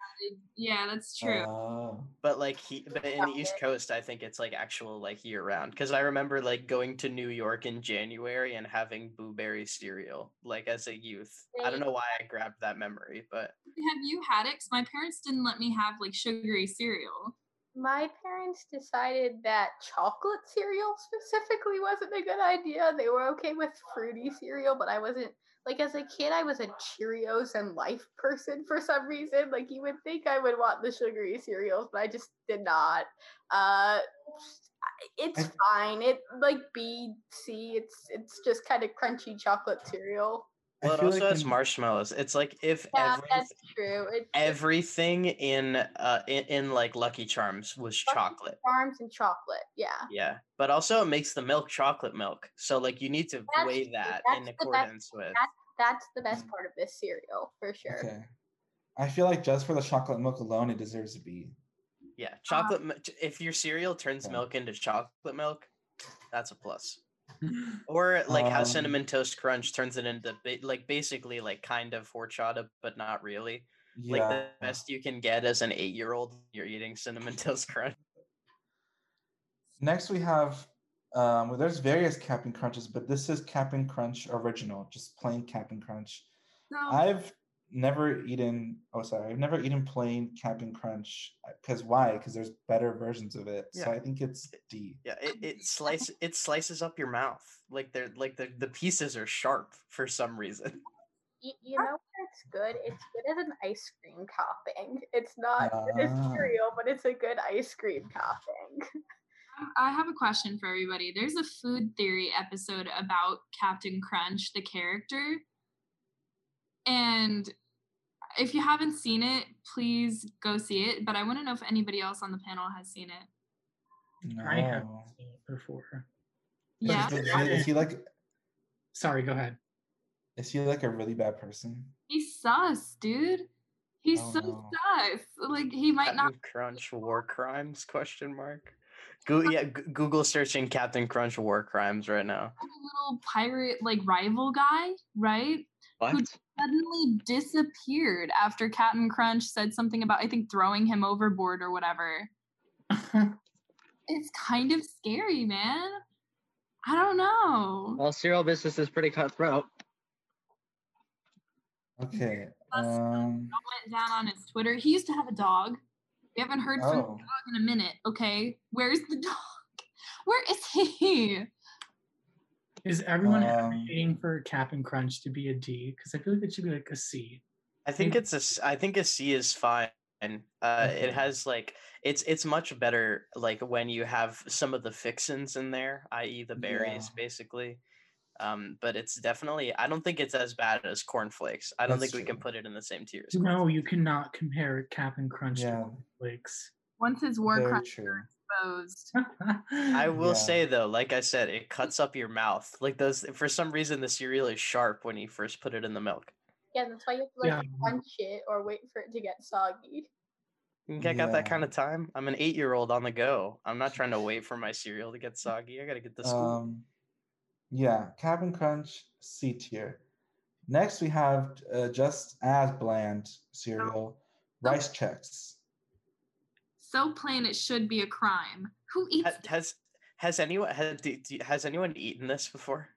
Yeah, that's true. Oh. But like, he, but in the East Coast, I think it's like actual like year round. Because I remember like going to New York in January and having blueberry cereal like as a youth. I don't know why I grabbed that memory, but Have you had it? 'Cause my parents didn't let me have like sugary cereal. My parents decided that chocolate cereal specifically wasn't a good idea. They were okay with fruity cereal, but I wasn't. Like as a kid, I was a Cheerios and Life person for some reason. Like you would think I would want the sugary cereals, but I just did not. Uh, it's fine. It like B C. It's it's just kind of crunchy chocolate cereal. I well, it also like has when- marshmallows. It's like if Yeah, every, that's true. It's everything in uh in, in like Lucky Charms was Lucky chocolate. Charms and chocolate. Yeah. Yeah, but also it makes the milk chocolate milk. So like you need to That's weigh true, that that's in the best- accordance with. That's that's the best part of this cereal for sure. Okay. I feel like just for the chocolate milk alone, it deserves a B. Yeah, chocolate. mi- ch- if your cereal turns Okay. milk into chocolate milk, that's a plus. Or like how Um, cinnamon toast crunch turns it into ba- like basically like kind of horchata, but not really. Like the best you can get as an eight-year-old, you're eating cinnamon toast crunch. Next we have um well, there's various Captain Crunches, but this is Captain Crunch original, just plain Captain Crunch. So I've never eaten. Oh, sorry, I've never eaten plain Captain Crunch. Because why? Because there's better versions of it. yeah. So I think it's D. Yeah, it, it slice it slices up your mouth. Like they're like the, the pieces are sharp for some reason. You, you know where it's good? It's good as an ice cream topping. It's not good as Ah. cereal, but it's a good ice cream topping. Um, I have a question for everybody. There's a food theory episode about Captain Crunch, the character. And if you haven't seen it, please go see it. But I want to know if anybody else on the panel has seen it. I have No. seen it before. Yeah. Is, is- is he like? Sorry, go ahead. Is he like a really bad person? He's sus, dude. He's Oh, so no. sus. Like he might not Crunch war crimes question mark. Go, yeah, G- Google searching Captain Crunch war crimes right now. a little pirate like rival guy, right? What? Suddenly disappeared after Captain Crunch said something about I think throwing him overboard or whatever. It's kind of scary, man. I don't know. Well, cereal business is pretty cutthroat. Okay. Us- Um. went down on his Twitter. He used to have a dog. We haven't heard from the Oh. dog in a minute. Okay, where's the dog? Where is he? Is everyone Um, advocating for Captain Crunch to be a D? Because I feel like it should be like a C. I think Maybe- it's a. I think a C is fine. Uh, Okay. it has like it's it's much better like when you have some of the fixins in there, i.e. the berries, Yeah. basically. Um, but it's definitely I don't think it's as bad as cornflakes. I don't That's think we can put it in the same tier. as No, you cannot compare Captain Crunch Yeah. to Flakes. Once his war Very crimes true. are exposed. I will Yeah. say though, like I said, it cuts up your mouth. Like those for some reason the cereal is sharp when you first put it in the milk. Yeah, that's why you have to like Yeah. crunch it or wait for it to get soggy. You think I got that kind of time? I'm an eight year old on the go. I'm not trying to wait for my cereal to get soggy. I gotta get to school. Um, yeah, Captain Crunch C tier. Next, we have uh, just as bland cereal, rice Chex. So plain it should be a crime. Who eats Ha- has has anyone has, do, do, has anyone eaten this before?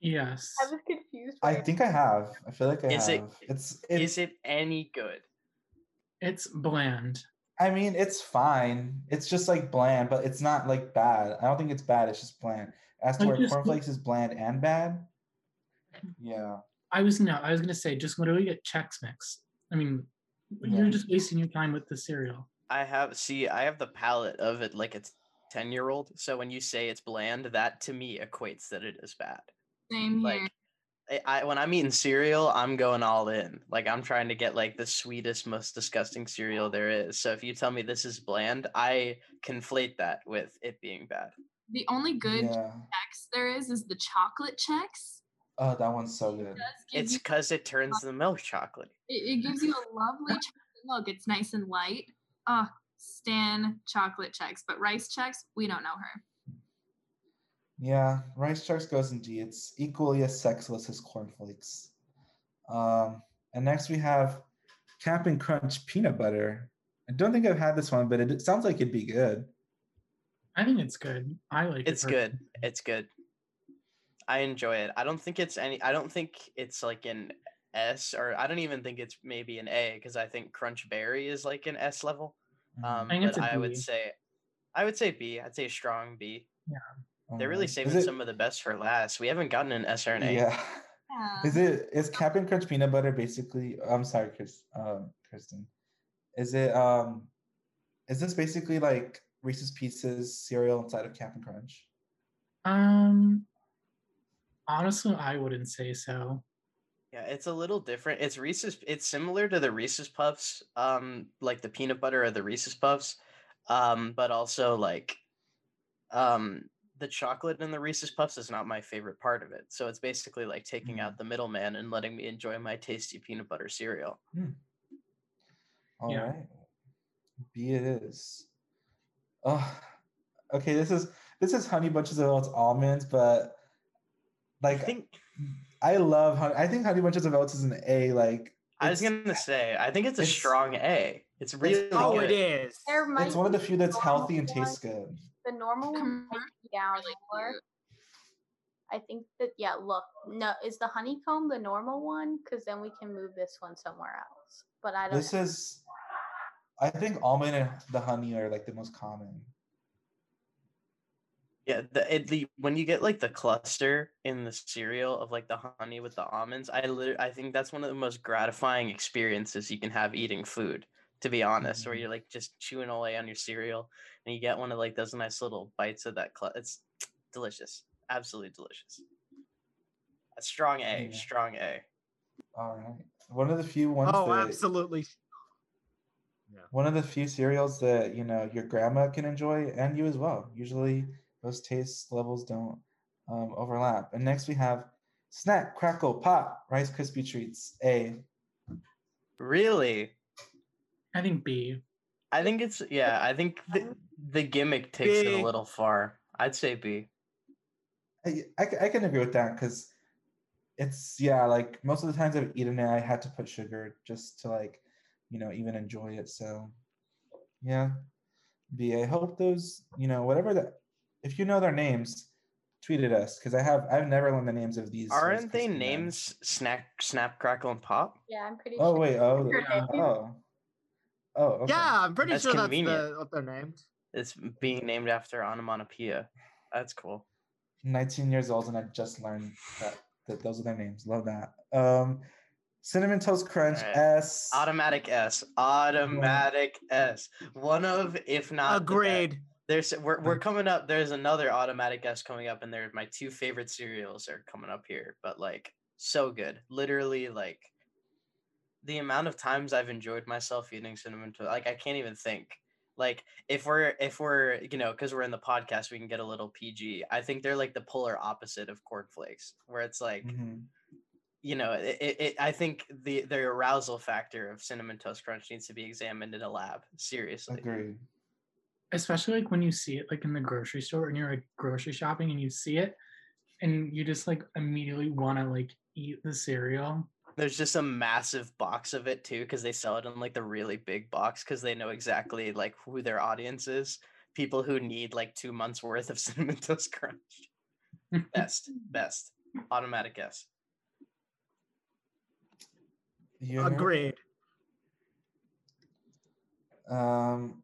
yes. I was confused. I think I have. I feel like I Is it- it's it's. Is it any good? It's bland. I mean, it's fine. It's just like bland, but it's not like bad. I don't think it's bad. It's just bland. As to Like, where just- cornflakes is bland and bad. Yeah. I was no, I was gonna say just literally get Chex Mix. I mean, you're just wasting your time with the cereal. I have see, I have the palate of it like it's ten year old. So when you say it's bland, that to me equates that it is bad. same here? Like I, I when I'm eating cereal, I'm going all in. Like I'm trying to get like the sweetest, most disgusting cereal there is. So if you tell me this is bland, I conflate that with it being bad. the only good Yeah. Chex there is is the chocolate Chex. Oh, that one's so good. does give It's because it turns the milk chocolate. it, it gives you a lovely chocolate milk. It's nice and light. Ah, Stan chocolate Chex, but rice Chex, we don't know her. Yeah, rice Chex goes in D. It's equally as sexless as cornflakes. Um, and next we have Captain Crunch peanut butter. I don't think I've had this one, but it, it sounds like it'd be good. I think it's good. I like it. It's good. It's good. I enjoy it. I don't think it's any. I don't think it's like an S, or I don't even think it's maybe an A, because I think Crunch Berry is like an S level. Mm, Um, think but it's a I B. would say, I would say B. I'd say a strong B. Yeah. They're really saving it- some of the best for last. We haven't gotten an S or an A. Yeah. Yeah. Is it is Captain Crunch peanut butter basically? I'm sorry, Chris, um, Kristen. Is it um, is this basically like Reese's Pieces cereal inside of Captain Crunch? Um, honestly, I wouldn't say so. Yeah, it's a little different. It's Reese's. It's similar to the Reese's Puffs, um, like the peanut butter or the Reese's Puffs, um, but also like, um, the chocolate in the Reese's Puffs is not my favorite part of it. So it's basically like taking Mm. out the middleman and letting me enjoy my tasty peanut butter cereal. All right, Yeah. B it is. Oh, okay. This is this is Honey Bunches of Oats almonds, but like I, think love honey. I think Honey Bunches of Oats is an A. Like I was gonna say I think it's a it's- strong A. It's really Oh, good. it is. It's one of the few that's healthy and tastes good. The normal one might down more. I think that yeah. Look, no, is the honeycomb the normal one? Because then we can move this one somewhere else. But I don't. This is, I think almond and the honey are like the most common. Yeah, the, it, the when you get like the cluster in the cereal of like the honey with the almonds, I literally I think that's one of the most gratifying experiences you can have eating food. To be honest, where Mhm. you're like just chewing away on your cereal and you get one of like those nice little bites of that. Cl- it's delicious, absolutely delicious. A strong A, Yeah. strong A. All right. One of the few ones Oh, that absolutely. one of the few cereals that you know your grandma can enjoy and you as well. Usually those taste levels don't um, overlap. And next we have snack, crackle, pop, Rice Krispie treats. A. Really, I think B. I think it's yeah. I think the, the gimmick takes it a little far. I'd say B. I, I, can agree with that because it's yeah like most of the times I've eaten it I had to put sugar just to like you know even enjoy it so yeah B I hope those you know whatever that if you know their names tweet at us because I have I've never learned the names of these Aren't they Krispie Men. names Snack, Snap, Crackle, and Pop? yeah, I'm pretty oh sure. wait oh Your oh oh okay. Yeah, I'm pretty That's sure convenient. that's the, what they're named. It's being named after onomatopoeia. That's cool. 19 years old and I just learned that, that those are their names love that um cinnamon toast crunch Alright. S Automatic S. Automatic S. One of, if not, the best. Agreed. There's we're we're coming up. There's another automatic guest coming up, and they're my two favorite cereals are coming up here. But like so good, literally like the amount of times I've enjoyed myself eating cinnamon toast. Like I can't even think. Like if we're if we're you know because we're in the podcast, we can get a little PG. I think they're like the polar opposite of cornflakes, where it's like Mhm. you know it, it, it I think the the arousal factor of cinnamon toast crunch needs to be examined in a lab. Seriously. agreed especially like when you see it like in the grocery store and you're like grocery shopping and you see it and you just like immediately want to like eat the cereal There's just a massive box of it too, because they sell it in like the really big box because they know exactly like who their audience is. People who need like two months worth of cinnamon toast crunch. Best, best. Automatic guess. You hear? Agreed. Um,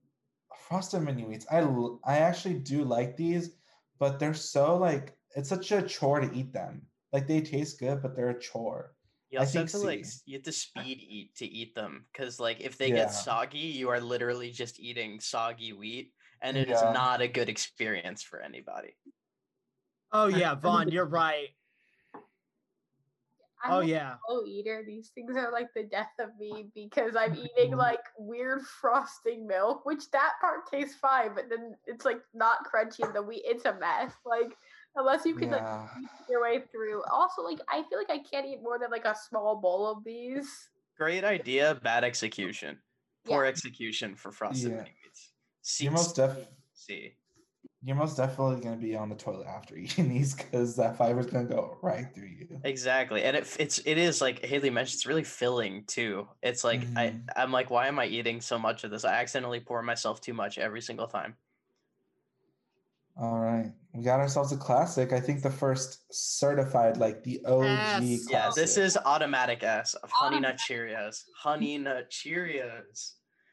frosted mini wheats. I actually do like these, but they're so like it's such a chore to eat them. Like they taste good, but they're a chore. You I also have think to like you have to speed eat to eat them because like if they Yeah. get soggy, you are literally just eating soggy wheat, and it is Yeah. not a good experience for anybody. Oh yeah, Vaughan, you're right. I'm Oh yeah. Oh eater. These things are like the death of me because I'm oh, eating like weird frosting milk, which that part tastes fine, but then it's like not crunchy and the wheat. It's a mess. Like unless you can like Yeah. eat your way through. Also, like I feel like I can't eat more than like a small bowl of these. Great idea, bad execution. Poor execution for frosted Yeah. mini wheats. C, You're most def- C. You're most definitely gonna be on the toilet after eating these because that fiber's gonna go right through you. Exactly, and it it's it is like Haley mentioned. It's really filling too. It's like I Mhm. I'm like, why am I eating so much of this? I accidentally pour myself too much every single time. All right, we got ourselves a classic. I think the first certified, like the OG. Yes. Yeah, this is automatic S of Honey Nut Automatic. Cheerios. Honey Nut Cheerios.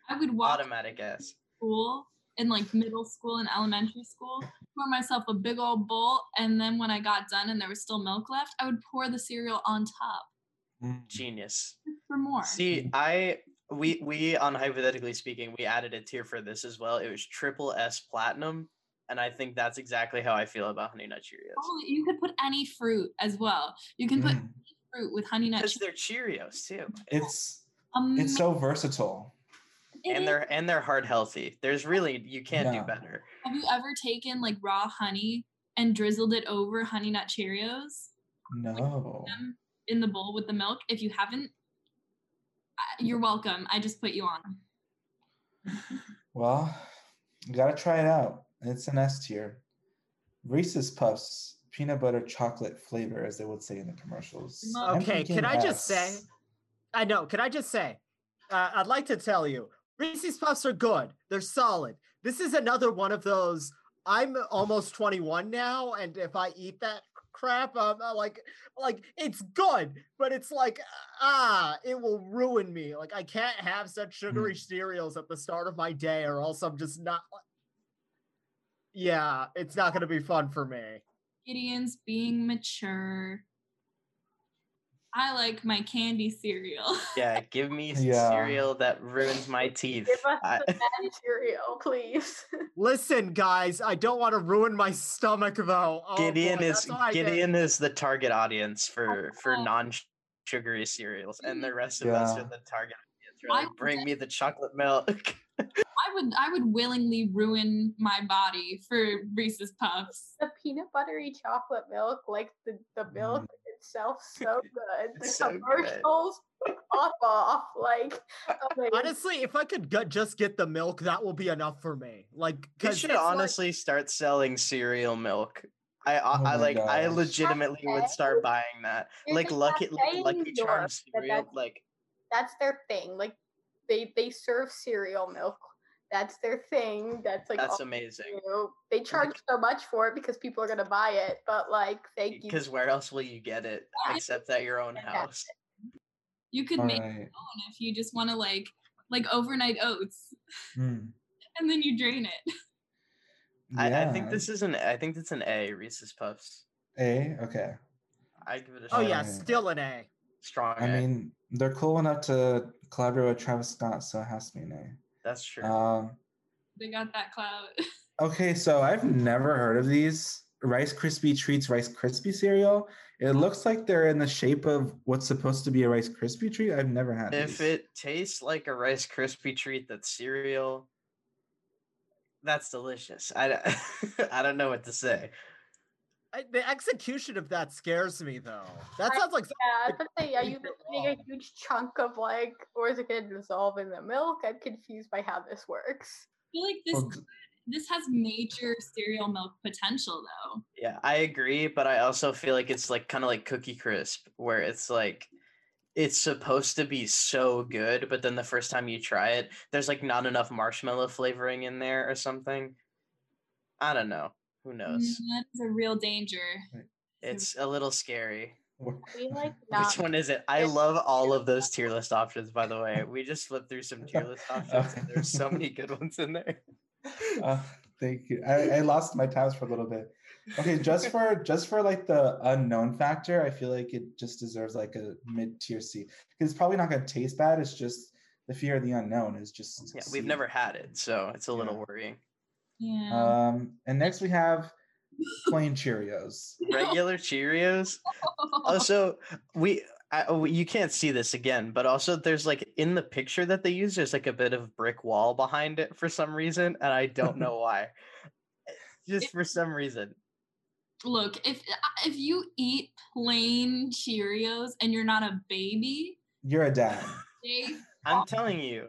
I would walk Automatic S. school in like middle school and elementary school, pour myself a big old bowl, and then when I got done and there was still milk left, I would pour the cereal on top Mm. Genius. for more. See, I we we on hypothetically speaking, we added a tier for this as well. It was triple S platinum, and I think that's exactly how I feel about Honey Nut Cheerios. Oh, you could put any fruit as well. You can put Mm. any fruit with honey nut. Because they're Cheerios too, It's Cheerios. it's so versatile. It and is. they're and they're heart healthy. There's really you can't Yeah. do better. Have you ever taken like raw honey and drizzled it over honey nut Cheerios No. them in the bowl with the milk? If you haven't, uh, you're welcome. I just put you on. Well, you gotta try it out. It's an S tier. Reese's Puffs, peanut butter chocolate flavor, as they would say in the commercials. Okay, can I just say? I know. Can I just say? Uh, I'd like to tell you, Reese's Puffs are good. They're solid. This is another one of those. I'm almost 21 now, and if I eat that crap. I'm like, like it's good, but it's like ah, it will ruin me. Like I can't have such sugary cereals at the start of my day, or else I'm just not. Yeah, it's not gonna be fun for me. Gideon's being mature. I like my candy cereal. Yeah, give me s- Yeah. cereal that ruins my teeth. Give us I- the bad cereal, please. Listen, guys, I don't want to ruin my stomach though. Oh, Gideon boy, is that's why I get- Gideon is the target audience for for Oh. non-sugary cereals, and the rest of us are the target audience. I We're bring me the chocolate milk. I would I would willingly ruin my body for Reese's Puffs. the peanut buttery chocolate milk, like the, the milk mm. Itself, so good. The It's so good. commercials pop off. Like, amazing. Honestly, if I could gut, just get the milk, that will be enough for me. Like, They 'cause should it's like- honestly start selling cereal milk. I I, Oh I my like I gosh. legitimately would start buying that. There's like a Lucky like in Lucky New York Charms that cereal. that's- Like that's their thing. Like, they they serve cereal milk. That's their thing. That's like that's amazing. they. They charge so much for it because people are gonna buy it. But like, thank you. Because where else will you get it Yeah. except at your own house? You could All make right. your own if you just want to like like overnight oats Hmm. and then you drain it. I, I think this is an I think it's an A Reese's Puffs. A. Okay. I give it a Oh strong, yeah, still an A. strong I A. mean, they're cool enough to collaborate with Travis Scott, so it has to be an That's true. Um. They got that clout. Okay, so I've never heard of these Rice Krispie treats, Rice Krispie cereal. It looks like they're in the shape of what's supposed to be a Rice Krispie treat. I've never had if these. it tastes like a Rice Krispie treat that's cereal, that's delicious. I, I don't know what to say. I, the execution of that scares me though. That sounds like Yeah, I say, are you Super eating a huge chunk of like, or is it gonna dissolve in the milk? I'm confused by how this works. I feel like this Well, d- this has major cereal milk potential though. Yeah, I agree, but I also feel like it's like kind of like Cookie Crisp, where it's like it's supposed to be so good, but then the first time you try it, there's like not enough marshmallow flavoring in there or something. I don't know. Who Mm, knows? That is a real danger. It's a little scary. We like not. Which one is it? I love all of those tier list options, by the way. We just flipped through some tier list options, and there's so many good ones in there. Uh, thank you. I, I lost my tabs for a little bit. Okay, just for just for like the unknown factor, I feel like it just deserves like a mid tier C because it's probably not gonna taste bad. It's just the fear of the unknown is just. Yeah, we've never had it, so it's a little Yeah. worrying. Yeah. Um, and next we have plain Cheerios. Regular Cheerios. also we I, oh, you can't see this again but also there's like in the picture that they use there's like a bit of brick wall behind it for some reason and i don't know why just for some reason Look, if uh, if you eat plain Cheerios and you're not a baby, You're a dad. i'm telling you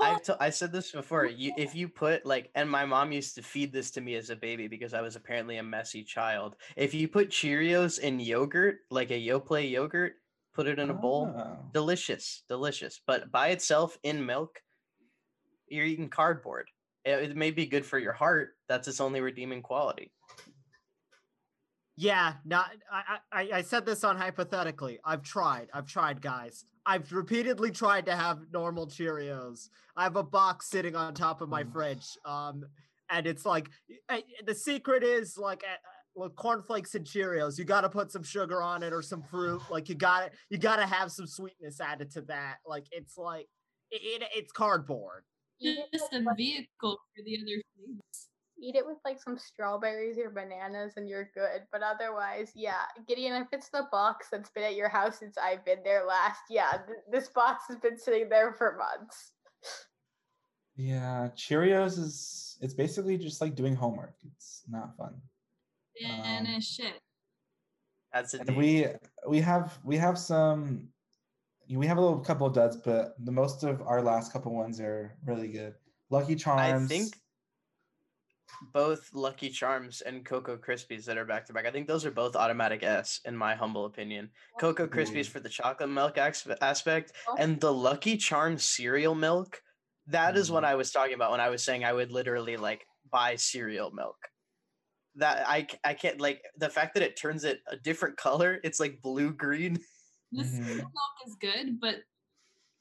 I've t- I said this before. You if you put like, and my mom used to feed this to me as a baby because I was apparently a messy child. If you put Cheerios in yogurt, like a Yoplait yogurt, put it in a bowl, Oh. delicious, delicious. But by itself in milk, you're eating cardboard. It, it may be good for your heart. That's its only redeeming quality. Yeah, not I, I I said this on hypothetically. I've tried. I've tried, guys. I've repeatedly tried to have normal Cheerios. I have a box sitting on top of my Mm. fridge. Um and it's like eh, the secret is like uh, cornflakes and Cheerios. You got to put some sugar on it or some fruit. Like you got to you got to have some sweetness added to that. Like it's like it, it it's cardboard. Eat it, just a vehicle for the other flavors. Eat it with like some strawberries or bananas and you're good. But otherwise, yeah. Gideon, if it's the box that's been at your house since I've been there last, yeah, th- this box has been sitting there for months. Yeah, Cheerios is it's basically just like doing homework. It's not fun. And Um, it's shit. That's it. And we we have we have some we have a little couple of duds, but the most of our last couple ones are really good. Lucky Charms. I think both Lucky Charms and Cocoa Krispies that are back to back. I think those are both automatic S in my humble opinion. Cocoa Krispies for the chocolate milk aspect, and the Lucky Charms cereal milk. That is what Mhm. I was talking about when I was saying I would literally like buy cereal milk. that I, I can't like the fact that it turns it a different color. It's like blue green. The Mhm. skim milk is good, but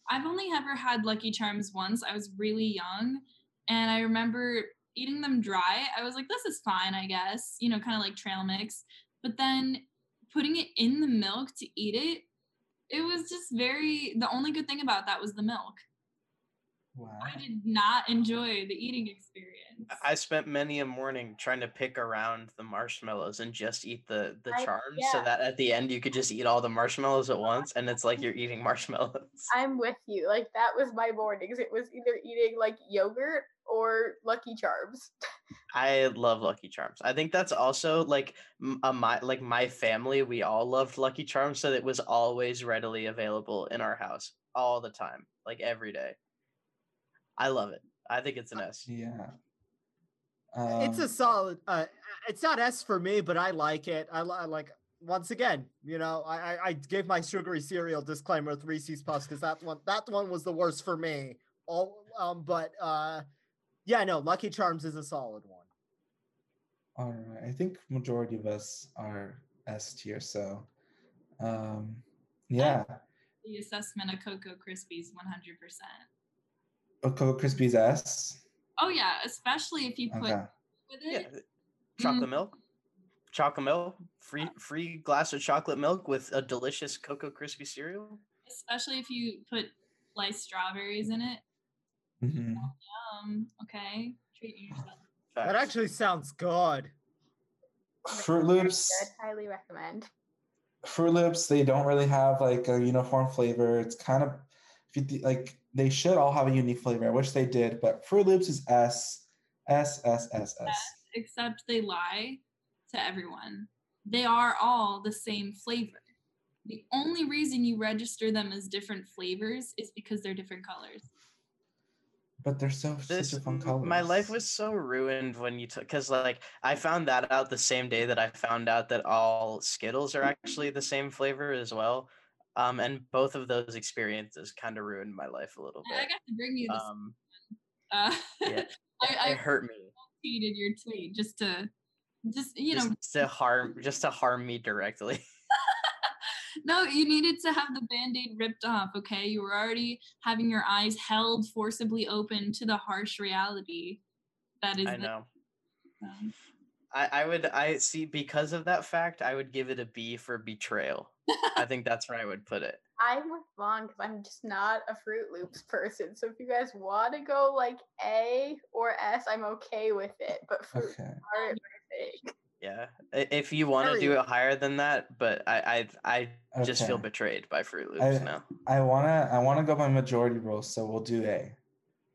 I've only ever had Lucky Charms once. I was really young, and I remember eating them dry. I was like, "This is fine, I guess," you know, kind of like trail mix. But then putting it in the milk to eat it, it was just very. The only good thing about that was the milk. Wow. I did not enjoy the eating experience. I spent many a morning trying to pick around the marshmallows and just eat the the I- charms, yeah. so that at the end you could just eat all the marshmallows at once, and it's like you're eating marshmallows. I'm with you. Like that was my mornings. It was either eating like yogurt or Lucky Charms. I love Lucky Charms. I think that's also like m- a, my like my family. We all loved Lucky Charms, so it was always readily available in our house all the time, like every day. I love it. I think it's an S. Yeah. it's a Um, solid. Uh, it's not S for me, but I like it. I, I like. Once again, you know, I, I I gave my sugary cereal disclaimer with Reese's Puffs because that one that one was the worst for me. All um, but uh, yeah, no, Lucky Charms is a solid one. All right. I think majority of us are S tier, so um yeah. the assessment of Cocoa Krispies 100%. Oh, Cocoa Krispies S. Oh yeah, especially if you put Okay. with Yeah, it. chocolate milk, chocolate milk, free free glass of chocolate milk with a delicious Cocoa Krispy cereal. especially if you put sliced strawberries in it. Mhm. Um, okay, treat yourself. That actually sounds good. Froot Loops. good. Highly recommend. Froot Loops, they don't really have like a uniform flavor. It's kind of if you like they should all have a unique flavor. I wish they did, but Fruit Loops is S, S, S, S, S. Except they lie to everyone. They are all the same flavor. The only reason you register them as different flavors is because they're different colors. But they're so this such a fun m- colors. my life was so ruined when you took because like i found that out the same day that i found out that all skittles are actually the same flavor as well um and both of those experiences kind of ruined my life a little I I got to bring you this. um uh, yeah, I, it hurt me tweeted your tweet just to, just you know, just to harm just to harm me directly No, you needed to have the band aid ripped off, okay? You were already having your eyes held forcibly open to the harsh reality that is i know um, I, I would i see because of that fact i would give it a b for betrayal i think that's where i would put it I'm with Vaughan because I'm just not a Froot Loops person. So if you guys want to go like A or S, I'm okay with it. But Fruit Okay. are my thing. Yeah if you want to do it higher than that but i i, I just feel betrayed by Froot Loops I- now I wanna I wanna go by majority rule, so we'll do A.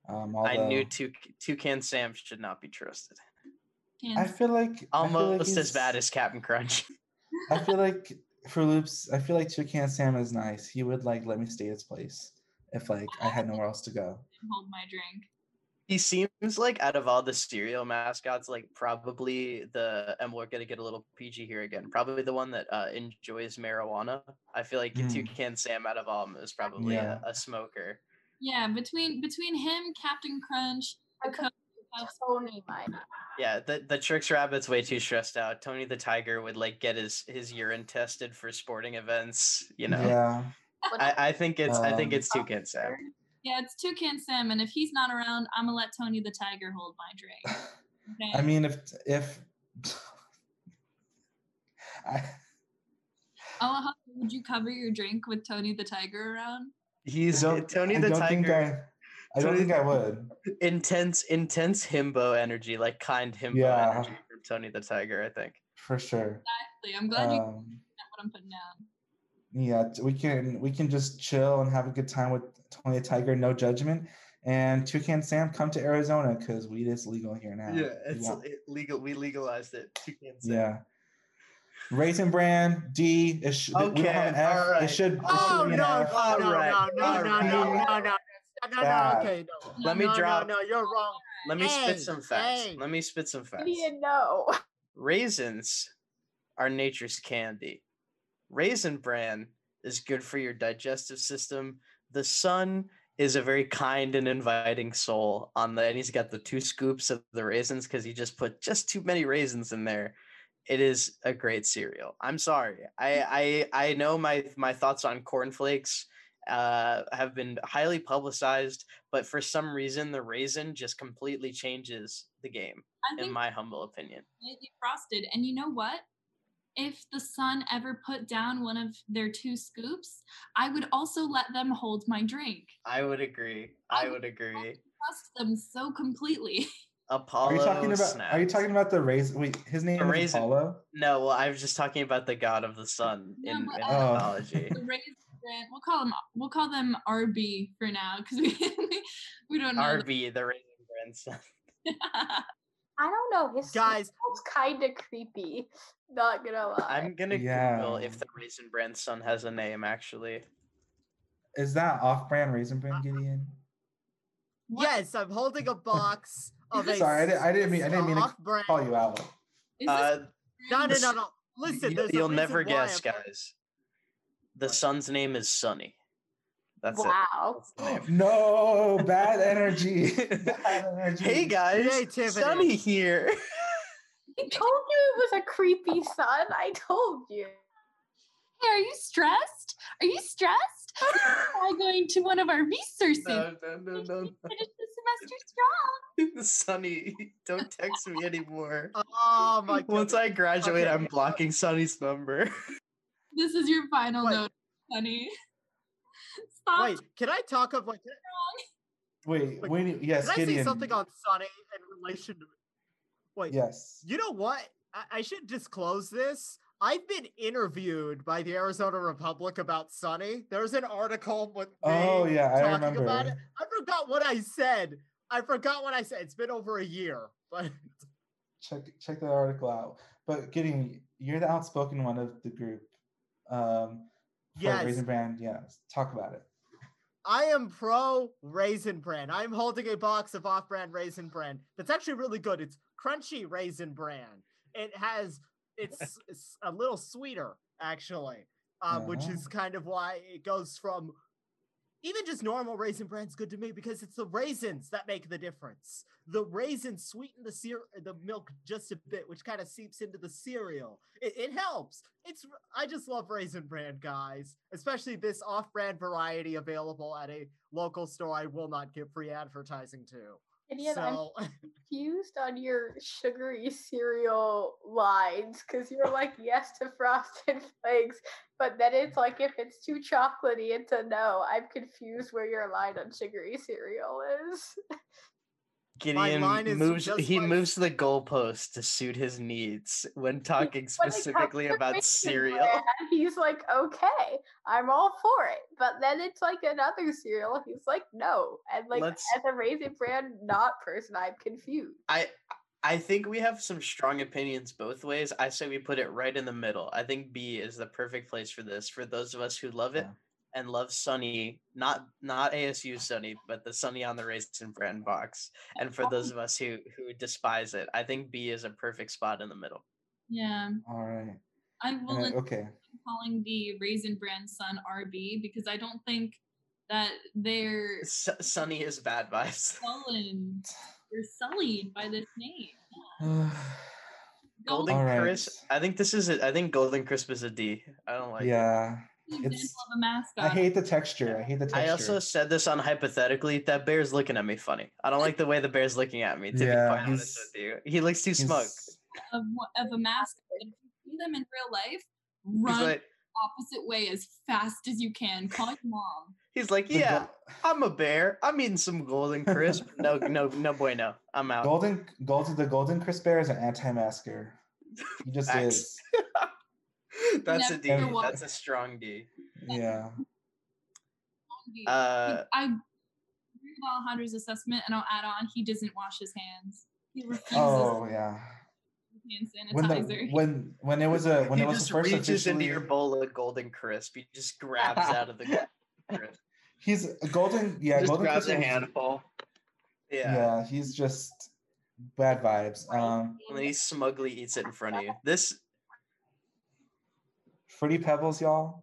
Um, I knew two Toucan Sam should not be trusted. can- I feel like I feel like Almost as bad as Captain Crunch. I feel like for Loops, I feel like Toucan Sam is nice. He would like let me stay at his place if like I had nowhere else to go. hold my drink. He seems like out of all the cereal mascots, like probably the and we're gonna get a little PG here again. Probably the one that uh, enjoys marijuana. I feel like Mm. Toucan Sam out of all of them is probably Yeah. a, a smoker. Yeah, between between him, Captain Crunch, the I Cocoa thought Puffs, Tony might. Yeah, the the Trix Rabbit's way too stressed out. Tony the Tiger would like get his his urine tested for sporting events. You know, Yeah. I, I think it's I think Um, it's Toucan Sam. Yeah, it's Toucan Sam, and if he's not around, I'm gonna let Tony the Tiger hold my drink. Okay? I mean, if if I oh, how would you cover your drink with Tony the Tiger around? He's don't- Tony I the don't think Tiger. I, I don't Tony- think I would. intense intense himbo energy like kind himbo Yeah. energy from tony the tiger i think For sure. Like, I'm glad you Um, got what I'm putting down. yeah, we can we can just chill and have a good time with Tony the Tiger, no judgment. And Toucan Sam, come to Arizona because weed is legal here now. We want- it legal we legalized it Toucan Yeah. Raisin Bran D. It sh- we don't have an Okay, F. alright. Oh, it should. It Oh should be no, an no, F. no, Alright, no, no, no, alright. no, no, no, no, no, no, Bad. okay, no. Let me no, drop- No, no, you're wrong. let me Hey, spit some facts hey. let me spit some I facts didn't know. raisins are nature's candy raisin bran is good for your digestive system the sun is a very kind and inviting soul on the and he's got the two scoops of the raisins because he just put just too many raisins in there it is a great cereal i'm sorry i i i know my my thoughts on cornflakes uh have been highly publicized but for some reason the raisin just completely changes the game in my humble opinion frosted. And you know what? If the sun ever put down one of their two scoops, I would also let them hold my drink. i would agree I i would would agree Trust them so completely. apollo Are you talking about? Are you talking about the raisin? Wait, his name The is raisin. Apollo. no well i was just talking about the god of the sun No, in, but, in uh, mythology the raisin, we'll call them we'll call them RB for now because we, we we don't know. rb the raisin grandson I don't know. His Guys, it's kind of creepy. Not gonna lie. i'm gonna google if the raisin bran son has a name actually Is that off-brand raisin bran Gideon? What? Yes, I'm holding a box of a. Sorry, I didn't- I didn't mean- I didn't mean to off-brand- Call you out. Uh No, no, no, no. Listen, you, there's you'll reason never guess I'm- guys the son's name is sunny that's it wow. That's. No, bad energy. Bad energy. hey guys Creativity. sunny here I told you it was a creepy son. I told you. Hey, are you stressed? Are you stressed? Try going to one of our resources. no no no no, Finish the semester strong. sunny don't text me anymore Oh my god. once i graduate Okay. i'm blocking sunny's number This is your final Wait. note, honey. Stop. Wait, can I talk of like? Can Wait, Like, wait. Yes, I say something on Sunny in relation to? Wait, Yes. you know what? I, I should disclose this. I've been interviewed by the Arizona Republic about Sunny. There's an article with me Oh yeah, I talking about it. I forgot what I said. I forgot what I said. It's been over a year, but Check check that article out. But Gideon, you're the outspoken one of the group. Um, for Yes. Raisin Bran. Yes. Talk about it. I am pro Raisin Bran. I'm holding a box of off-brand Raisin Bran that's actually really good. It's crunchy Raisin Bran. It has it's, it's a little sweeter actually, um, which Uh-huh. is kind of why it goes from even just normal raisin bran's good to me because it's the raisins that make the difference. The raisins sweeten the cer- the milk just a bit, which kind of seeps into the cereal. It, it helps. It's I just love raisin bran, guys. Especially this off-brand variety available at a local store. I will not give free advertising to. Idiot, I'm confused on your sugary cereal lines because you're like yes to frosted flakes, but then it's like if it's too chocolatey, it's a no. I'm confused where your line on sugary cereal is. Gideon line moves. just He like- moves the goalpost to suit his needs when talking When specifically to about cereal. Bran, he's like, okay, I'm all for it. But then it's like another cereal. He's like, no. And like Let's- as a raisin bran not person, I'm confused. I I think we have some strong opinions both ways. I say we put it right in the middle. I think B is the perfect place for this. For those of us who love it Yeah. And love Sunny, not not ASU Sunny, but the Sunny on the Raisin bran box. And for those oh. of us who who despise it, I think B is a perfect spot in the middle. Yeah, All right. I And will then- end okay. up calling the Raisin Bran Sun RB because I don't think that they're S- Sunny is bad vibes. sullen. They're sullied by this name. Golden All right. Crisp. I think this is. A, I think Golden Crisp is a D. I don't like. it. yeah. An It's- of a mascot. I hate the texture. I hate the texture. I also said this on hypothetically. That bear's looking at me funny. I don't like the way the bear's looking at me. To Yeah, be quite honest with you, he looks too smug. Of, of a mascot. If you see them in real life, run like, opposite way as fast as you can. Call your mom. he's like, yeah, go- I'm a bear. I'm eating some Golden Crisp. no, no, no, bueno. I'm out. Golden Golden the Golden Crisp Bear is an anti-masker. He just Facts. is. That's a Never D. walk- That's a strong D. Yeah. Uh, I agree with Alejandro's assessment, and I'll add on. He doesn't wash his hands. He refuses Oh yeah. hand When the when when it was a when he it was just the first reaches into your bowl of Golden Crisp. He just grabs out of the Golden Crisp. he's a golden yeah Just golden grabs Crisp a was- handful. Yeah. yeah he's just bad vibes. Um, And then he smugly eats it in front of you. This Fruity Pebbles, y'all.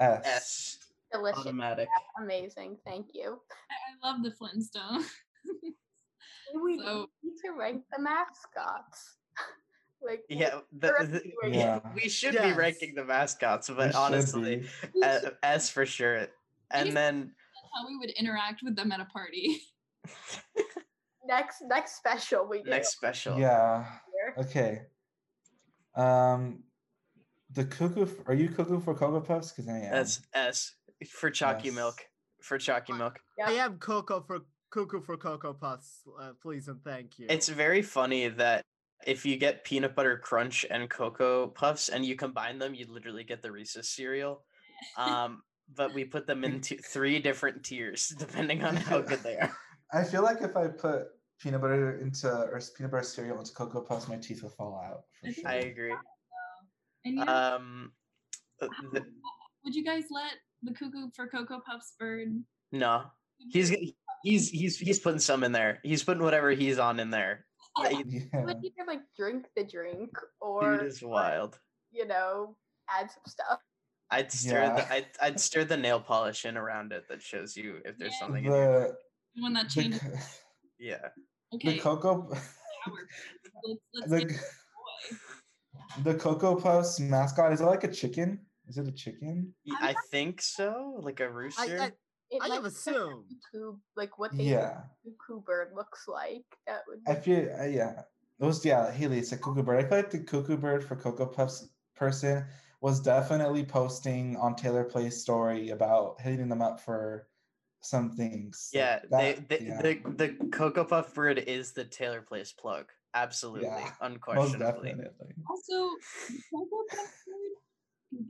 S. S. Delicious. Automatic. Amazing. Thank you. I, I love the Flintstones. We So- need to rank the mascots. like Yeah, the, the- we- Yeah. we should be ranking the mascots, but should honestly, be. uh, S for sure. And just- then how we would interact with them at a party. next next special we do next special. Yeah. Okay. Um, the cuckoo. f- Are you cuckoo for Cocoa Puffs? Because I am. That's S for chalky Yes. milk. For chalky milk. I am Coco for Cuckoo for Cocoa Puffs, uh, please and thank you. It's very funny that if you get peanut butter crunch and cocoa puffs and you combine them, you literally get the Reese's cereal. Um, but we put them into three different tiers depending on how good they are. I feel like if I put peanut butter into or peanut butter cereal into Cocoa Puffs, my teeth would fall out. For sure. I agree. And you Um, uh, the, would you guys let the cuckoo for Cocoa Puffs bird? no, he's he's he's he's putting some in there. He's putting whatever he's on in there. Yeah, yeah. would either like drink the drink Dude or is like, wild. you know add some stuff I'd stir Yeah. the I'd, I'd stir the nail polish in around it that shows you if there's Yeah. something in here. The The one that changes. c- Yeah. Okay, the Cocoa. let's, let's The, get c- boy. The Cocoa Puffs mascot is it like a chicken? Is it a chicken? I think so, like a rooster. I, I, it I might have like assumed. cuckoo, like what the Yeah. cuckoo bird looks like that would I feel uh, yeah. Those yeah, Haley, it's a cuckoo bird. I feel like the cuckoo bird for Cocoa Puffs person was definitely posting on Taylor Place story about hitting them up for some things. yeah, that- they, they, yeah, the the Cocoa Puff bird is the Taylor Place plug. Absolutely, Yeah, most unquestionably. definitely. Also, Cocoa Puffs bird.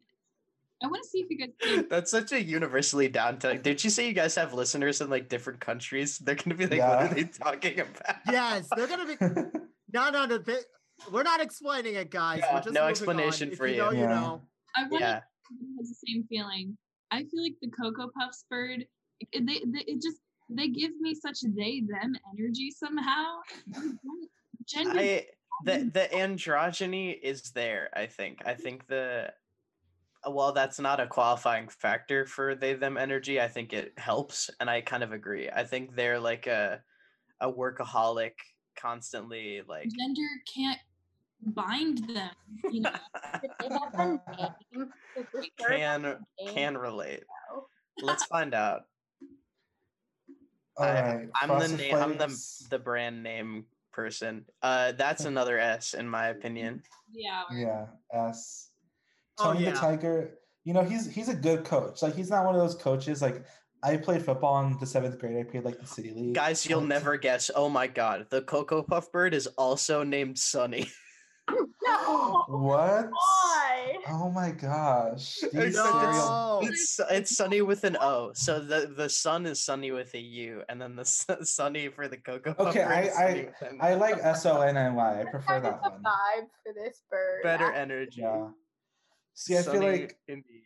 I want to see if you guys. Can, That's such a universally down tag. Did you say you guys have listeners in like different countries? They're gonna be like, Yeah. what are they talking about? Yes, they're gonna be. No, no, no. They, we're not explaining it, guys. Yeah, we're just no explanation on. for if you. you. Know, you know. I wonder Yeah. if everyone has the same feeling. I feel like the Cocoa Puffs bird. They, they, it just they give me such they them energy somehow. I don't- Gender. I the the androgyny is there. I think. I think the while that's not a qualifying factor for they them energy, I think it helps, and I kind of agree. I think they're like a a workaholic, constantly like. gender can't bind them. You know. Did they have a name? Does this bird have can can relate. Let's find out. All I- right. I'm the name. I'm the the brand name person. Uh, that's another S in my opinion. Yeah. Yeah, S. Oh, Tony yeah. the Tiger. You know, he's he's a good coach. Like he's not one of those coaches. Like I played football in the seventh grade. I played like the city league. Guys, you'll and- never guess. Oh my god, the Cocoa Puff bird is also named Sunny. No. What? Why? Oh my gosh. These No. It's it's Sunny with an O. So the the sun is Sunny with a U, and then the s- Sunny for the Cocoa Puff Okay, bird I- is Sunny with an I O. like S O N N Y. I prefer that the one. vibe for this bird. better energy. Yeah. See, I feel Sunny like indeed.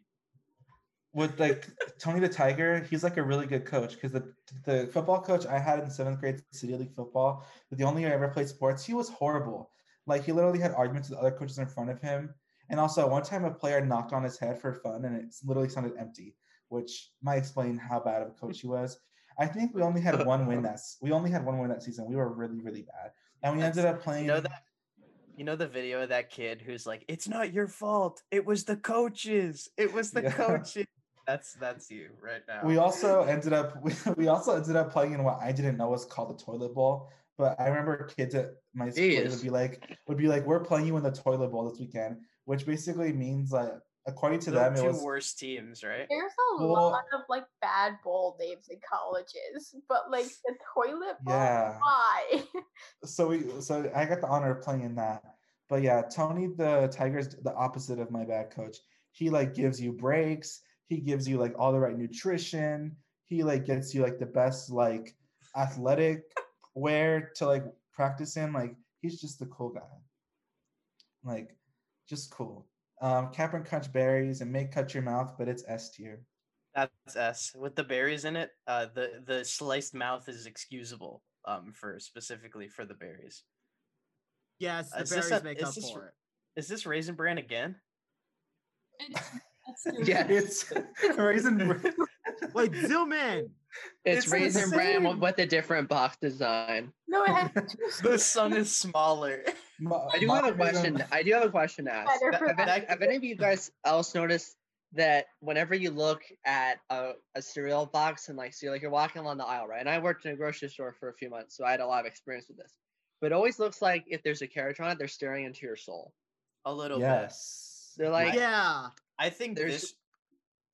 with like Tony the Tiger, he's like a really good coach because the the football coach I had in seventh grade city league football, the only year I ever played sports, he was horrible. Like he literally had arguments with other coaches in front of him. And also one time a player knocked on his head for fun and it literally sounded empty, which might explain how bad of a coach he was. I think we only had one win that's we only had one win that season. We were really, really bad. And we ended up playing You know that you know the video of that kid who's like, "It's not your fault. It was the coaches. It was the Yeah. coaches." That's that's you right now. we also ended up we, we also ended up playing in what I didn't know was called the toilet bowl. But I remember kids at my school would be like would be like, We're playing you in the toilet bowl this weekend, which basically means like according to the them it two was worst teams, right? There's a Well- lot of like bad bowl names in colleges, but like the toilet bowl, yeah. why? So we so I got the honor of playing in that. But yeah, Tony the Tiger's the opposite of my bad coach. He like gives you breaks, he gives you like all the right nutrition, he like gets you like the best like athletic wear to like practice in. Like he's just a cool guy. Like just cool. Um Cap'n Crunch berries and may cut your mouth, but it's S tier. That's S with the berries in it. Uh, the the sliced mouth is excusable. Um, for specifically for the berries. Yes, the Is berries a- make up this for it. Is this raisin bran again? It- That's true. Yeah. It's raisin bran. Wait, zoom in. It's, It's the raisin bran with, with a different box design. No, it has The sun is smaller. Ma- I do have a question. I do have a question to ask. Better Have, have, have any of you guys else noticed that whenever you look at a, a cereal box and like, so you're like you're walking along the aisle, right? And I worked in a grocery store for a few months, so I had a lot of experience with this. But it always looks like if there's a character on it, they're staring into your soul. A little bit. Yes. They're like, yeah. I think There's- this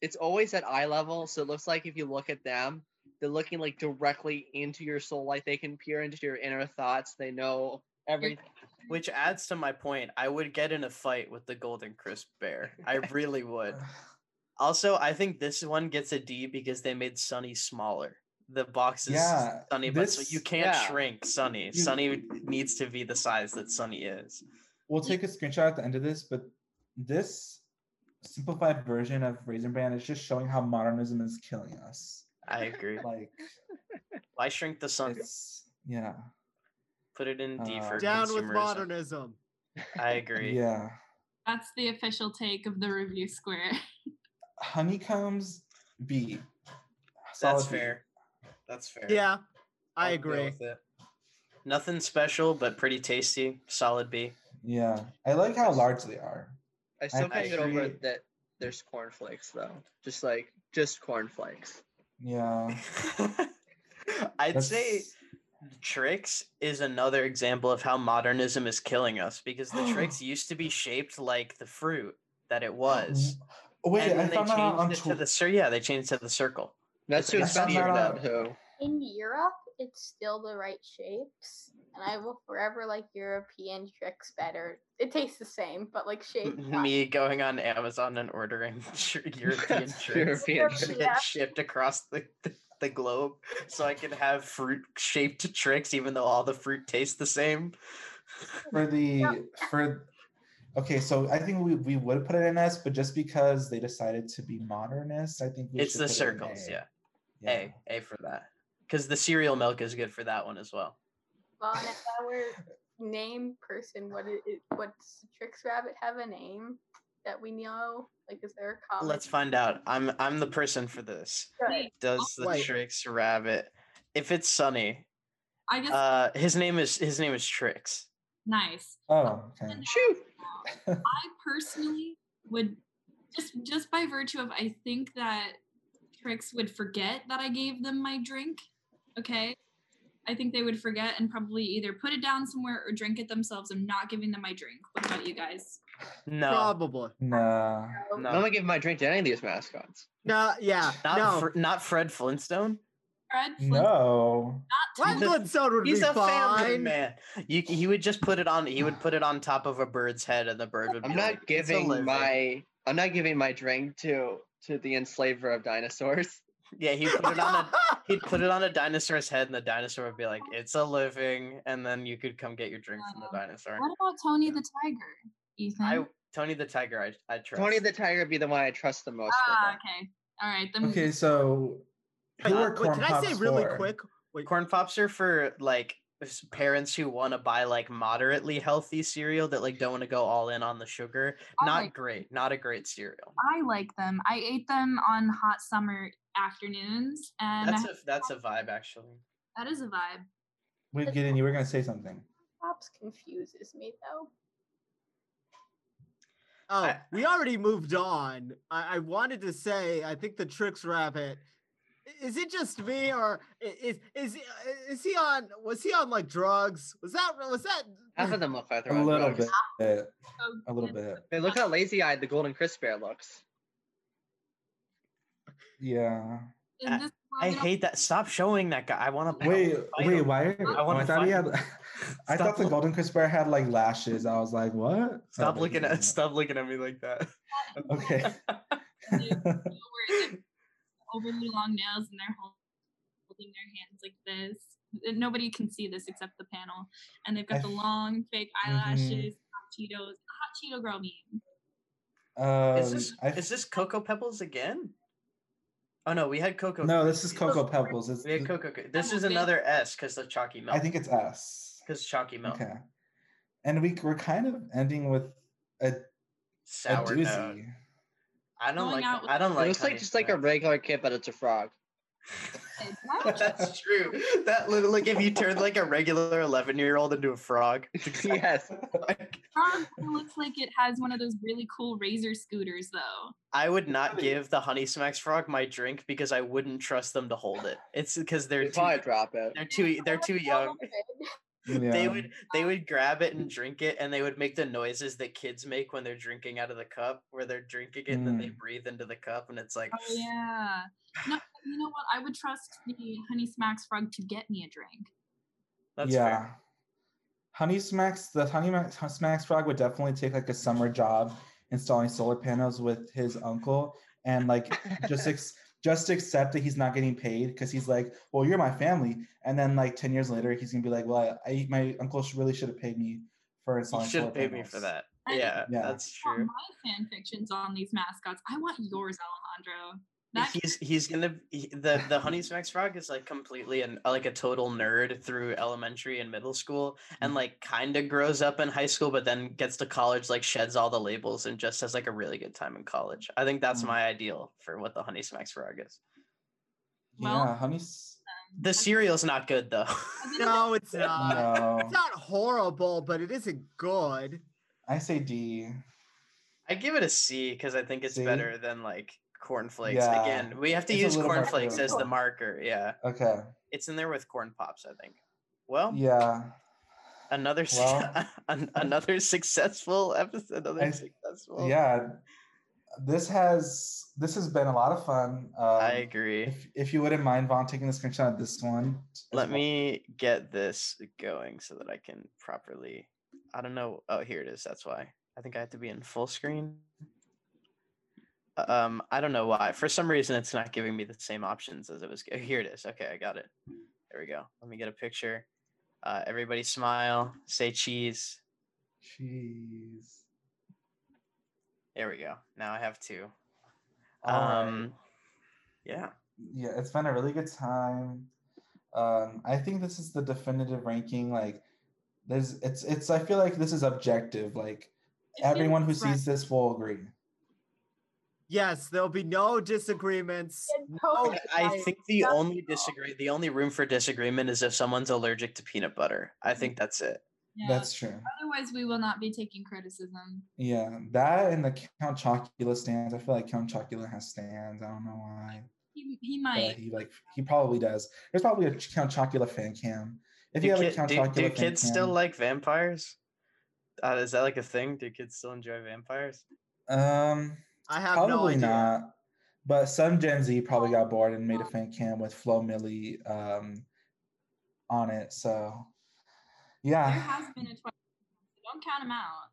it's always at eye level, so it looks like if you look at them, they're looking like directly into your soul, like they can peer into your inner thoughts. They know everything. which adds to my point. I would get in a fight with the golden crisp bear. I really would. Also, I think this one gets a D because they made Sunny smaller. The box is Yeah, Sunny, but so you can't yeah. shrink Sunny. Sunny needs to be the size that Sunny is. We'll take a screenshot at the end of this, but this simplified version of Raisin Bran is just showing how modernism is killing us. I agree. Like Why shrink the sun? yeah. Put it in D Uh, for Down with modernism. I agree. Yeah. That's the official take of the review square. Honeycombs B. That's Solid B. fair. That's fair. Yeah, I I'll agree. with it. Nothing special, but pretty tasty. Solid B. Yeah. I like how large they are. I still can't get over that there's cornflakes though. Just like just cornflakes. Yeah. I'd say that's- Trix is another example of how modernism is killing us because the Trix used to be shaped like the fruit that it was. Wait, and I then they found that out on changed it to Twitter. the cir- yeah, they changed it to the circle. That's It's too like a expensive now standard- too. In Europe, it's still the right shapes, and I will forever like European Trix better. It tastes the same, but like shape. Me going on Amazon and ordering tr- European Trix European to Trix. get shipped across the, the, the globe so I can have fruit shaped Trix even though all the fruit tastes the same. for the for okay so i think we, we would put it in s but just because they decided to be modernist i think we It's the put it in circles, A. yeah. A, A for that. Because the cereal milk is good for that one as well. Well, and if I were name person, what it, it what's Trix Rabbit have a name that we know? Like, is there a common? Let's find out. I'm I'm the person for this. Good. Does the Wait. Trix rabbit? If it's Sunny, I guess uh, his name is his name is Trix. nice. oh okay Shoot. I personally would just just by virtue of I think that Trix would forget that I gave them my drink. Okay. I think they would forget and probably either put it down somewhere or drink it themselves. I'm not giving them my drink. What about you guys? No, Probably. nah So, no. I'm not giving my drink to any of these mascots. No, yeah, not no. Fr- not Fred Flintstone. Fred, Flint, no not Fred Flintstone would He's be a family man. You, he would just put it on. He would put it on top of a bird's head, and the bird would. I'm be not like, "It's a giving my I'm not giving my drink to to the enslaver of dinosaurs. Yeah, he'd put it on a. He'd put it on a dinosaur's head, and the dinosaur would be like, "It's a living," and then you could come get your drink from the oh. dinosaur. What about Tony the Tiger, Ethan? I Tony the Tiger, I I trust. Tony the Tiger would be the one I trust the most. ah, okay. All right. Then okay so Wait, who are wait, corn can I say pops really quick? Wait, corn pops are for like parents who want to buy like moderately healthy cereal that like don't want to go all in on the sugar. I Not like- great. Not a great cereal. I like them. I ate them on hot summer afternoons, and That's I- a that's a vibe actually. that is a vibe. wait Gideon, you were gonna say something Pops confuses me though. Oh, I- we already moved on. I, I wanted to say, I think the Trix Rabbit. Is it just me, or is is he- uh, is he on? Was he on like drugs? Was that was that? Half of them look like a they're on little drugs. bit a little bit Hey, look how lazy eyed the golden crisp bear looks. yeah In this I hate that. Stop showing that guy. I want to wait wait why I oh, wanna I thought he had. I thought the golden crisp bear had like lashes I was like what Stop Oh, looking okay. at stop looking at me like that. okay you know, where they have overly long nails and they're holding their hands like this. Nobody can see this except the panel, and they've got the long fake Mhm. eyelashes. Hot Cheetos, hot Cheeto girl meme. um, is this I, is this Cocoa Pebbles again? Oh no, we had Cocoa. no this is cocoa pebbles it's We had Cocoa. This is another S because the chalky milk. I think it's S. because chalky milk. Okay. And we we're kind of ending with a, a Sour note. doozy. I don't Going like. out I don't It like. looks like just like a regular kid, but it's a frog. Why would you That's true. That like if you turned like a regular eleven year old into a frog. it's yes. like- frog looks like it has one of those really cool razor scooters though. I would not give the Honey Smacks frog my drink because I wouldn't trust them to hold it. It's because they're They too, probably drop it. they're too they're too young. Yeah. They would they would grab it and drink it, and they would make the noises that kids make when they're drinking out of the cup, where they're drinking it and then they Mm. breathe into the cup, and it's like, Oh yeah. No, you know what? I would trust the Honey Smacks frog to get me a drink. that's yeah. fair. Honey Smacks, the Honey Smacks frog would definitely take like a summer job installing solar panels with his uncle and like just ex- just accept that he's not getting paid because he's like, well, you're my family. And then like 10 years later, he's gonna be like, well, I, my uncle sh- really should have paid me for You installing should have paid me for that. Yeah, Yeah. that's I want true. my fan fictions on these mascots. I want yours, Alejandro. That he's he's gonna he, the the honey smacks frog is like completely an uh, like a total nerd through elementary and middle school and like kind of grows up in high school but then gets to college like sheds all the labels and just has like a really good time in college i think that's Mm. my ideal for what the honey smacks frog is Well- yeah, honey. The cereal's not good though No, it's not. No, It's not horrible, but it isn't good. I say D. i give it a c because i think it's C? better than like cornflakes Yeah, again we have to it's use cornflakes as the marker yeah Okay. it's in there with corn pops i think well Yeah. Another Well- another successful episode. Another I- successful. Yeah. This has this has been a lot of fun. Um, I agree. If, if you wouldn't mind, Vaughan, taking the screenshot of this one. Let well. me get this going so that I can properly. I don't know. Oh, here it is. That's why. I think I have to be in full screen. Um, I don't know why. For some reason, it's not giving me the same options as it was. Here it is. Okay, I got it. There we go. Let me get a picture. Uh, everybody smile. Say cheese. Cheese. There we go. Now I have two. All right. Um, yeah. yeah, it's been a really good time. Um, I think this is the definitive ranking. Like, there's it's it's. I feel like this is objective. Like, everyone who sees this will agree. Yes, there'll be no disagreements. No I think the Not only disagree the only room for disagreement is if someone's allergic to peanut butter. I think that's it. yeah. That's true. Otherwise, we will not be taking criticism. Yeah, that and the Count Chocula stands. I feel like Count Chocula has stands. I don't know why. He, he but might. he like he probably does. There's probably a Count Chocula fan cam. If you Do, have a kid- Count do, Chocula do fan kids still like vampires? Uh, is that like a thing? Do kids still enjoy vampires? um, I have no probably idea. not. But some Gen Z probably got bored and made a fan cam with Flo Milli um on it. So There yeah, has been a twice. Don't count them out.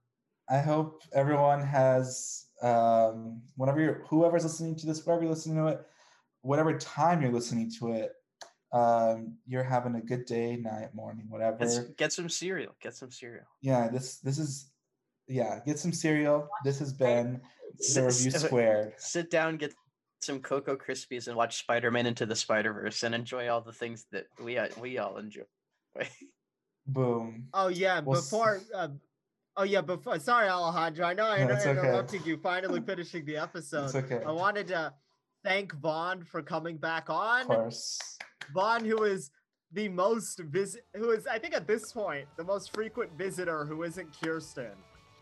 I hope everyone has um whenever you're whoever's listening to this, wherever you're listening to it, whatever time you're listening to it, um, you're having a good day, night, morning, whatever. Get, s- get some cereal. Get some cereal. yeah, this this is yeah, get some cereal. This has been the Sit- review sit- squared. Sit down, get some Cocoa Krispies, and watch Spider Man Into the Spider Verse, and enjoy all the things that we uh, we all enjoy. Boom. Oh yeah, We'll s- before. Uh, oh yeah, before. Sorry, Alejandro. I know I No, inter- it's okay. you. Finally finishing the episode. It's okay. I wanted to thank Vaughan for coming back on. Of on. course. Vaughan, who is the most visit, who is I think at this point the most frequent visitor who isn't Kirsten.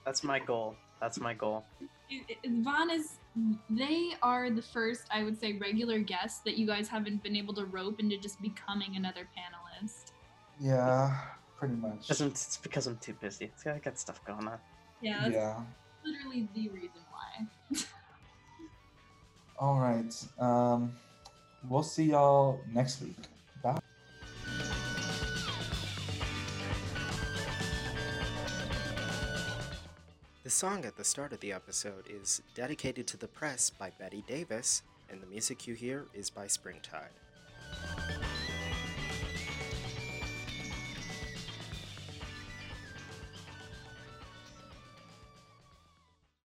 That's my goal. That's my goal. It- it- Vaughan is. They are the first, I would say, regular guests that you guys haven't been able to rope into just becoming another panelist. Yeah, pretty much. Because I'm, it's because I'm too busy. It's, I got stuff going on. Yeah, that's Yeah. literally the reason why. All right. Um, we'll see y'all next week. The song at the start of the episode is Dedicated to the Press by Betty Davis, and the music you hear is by Springtide.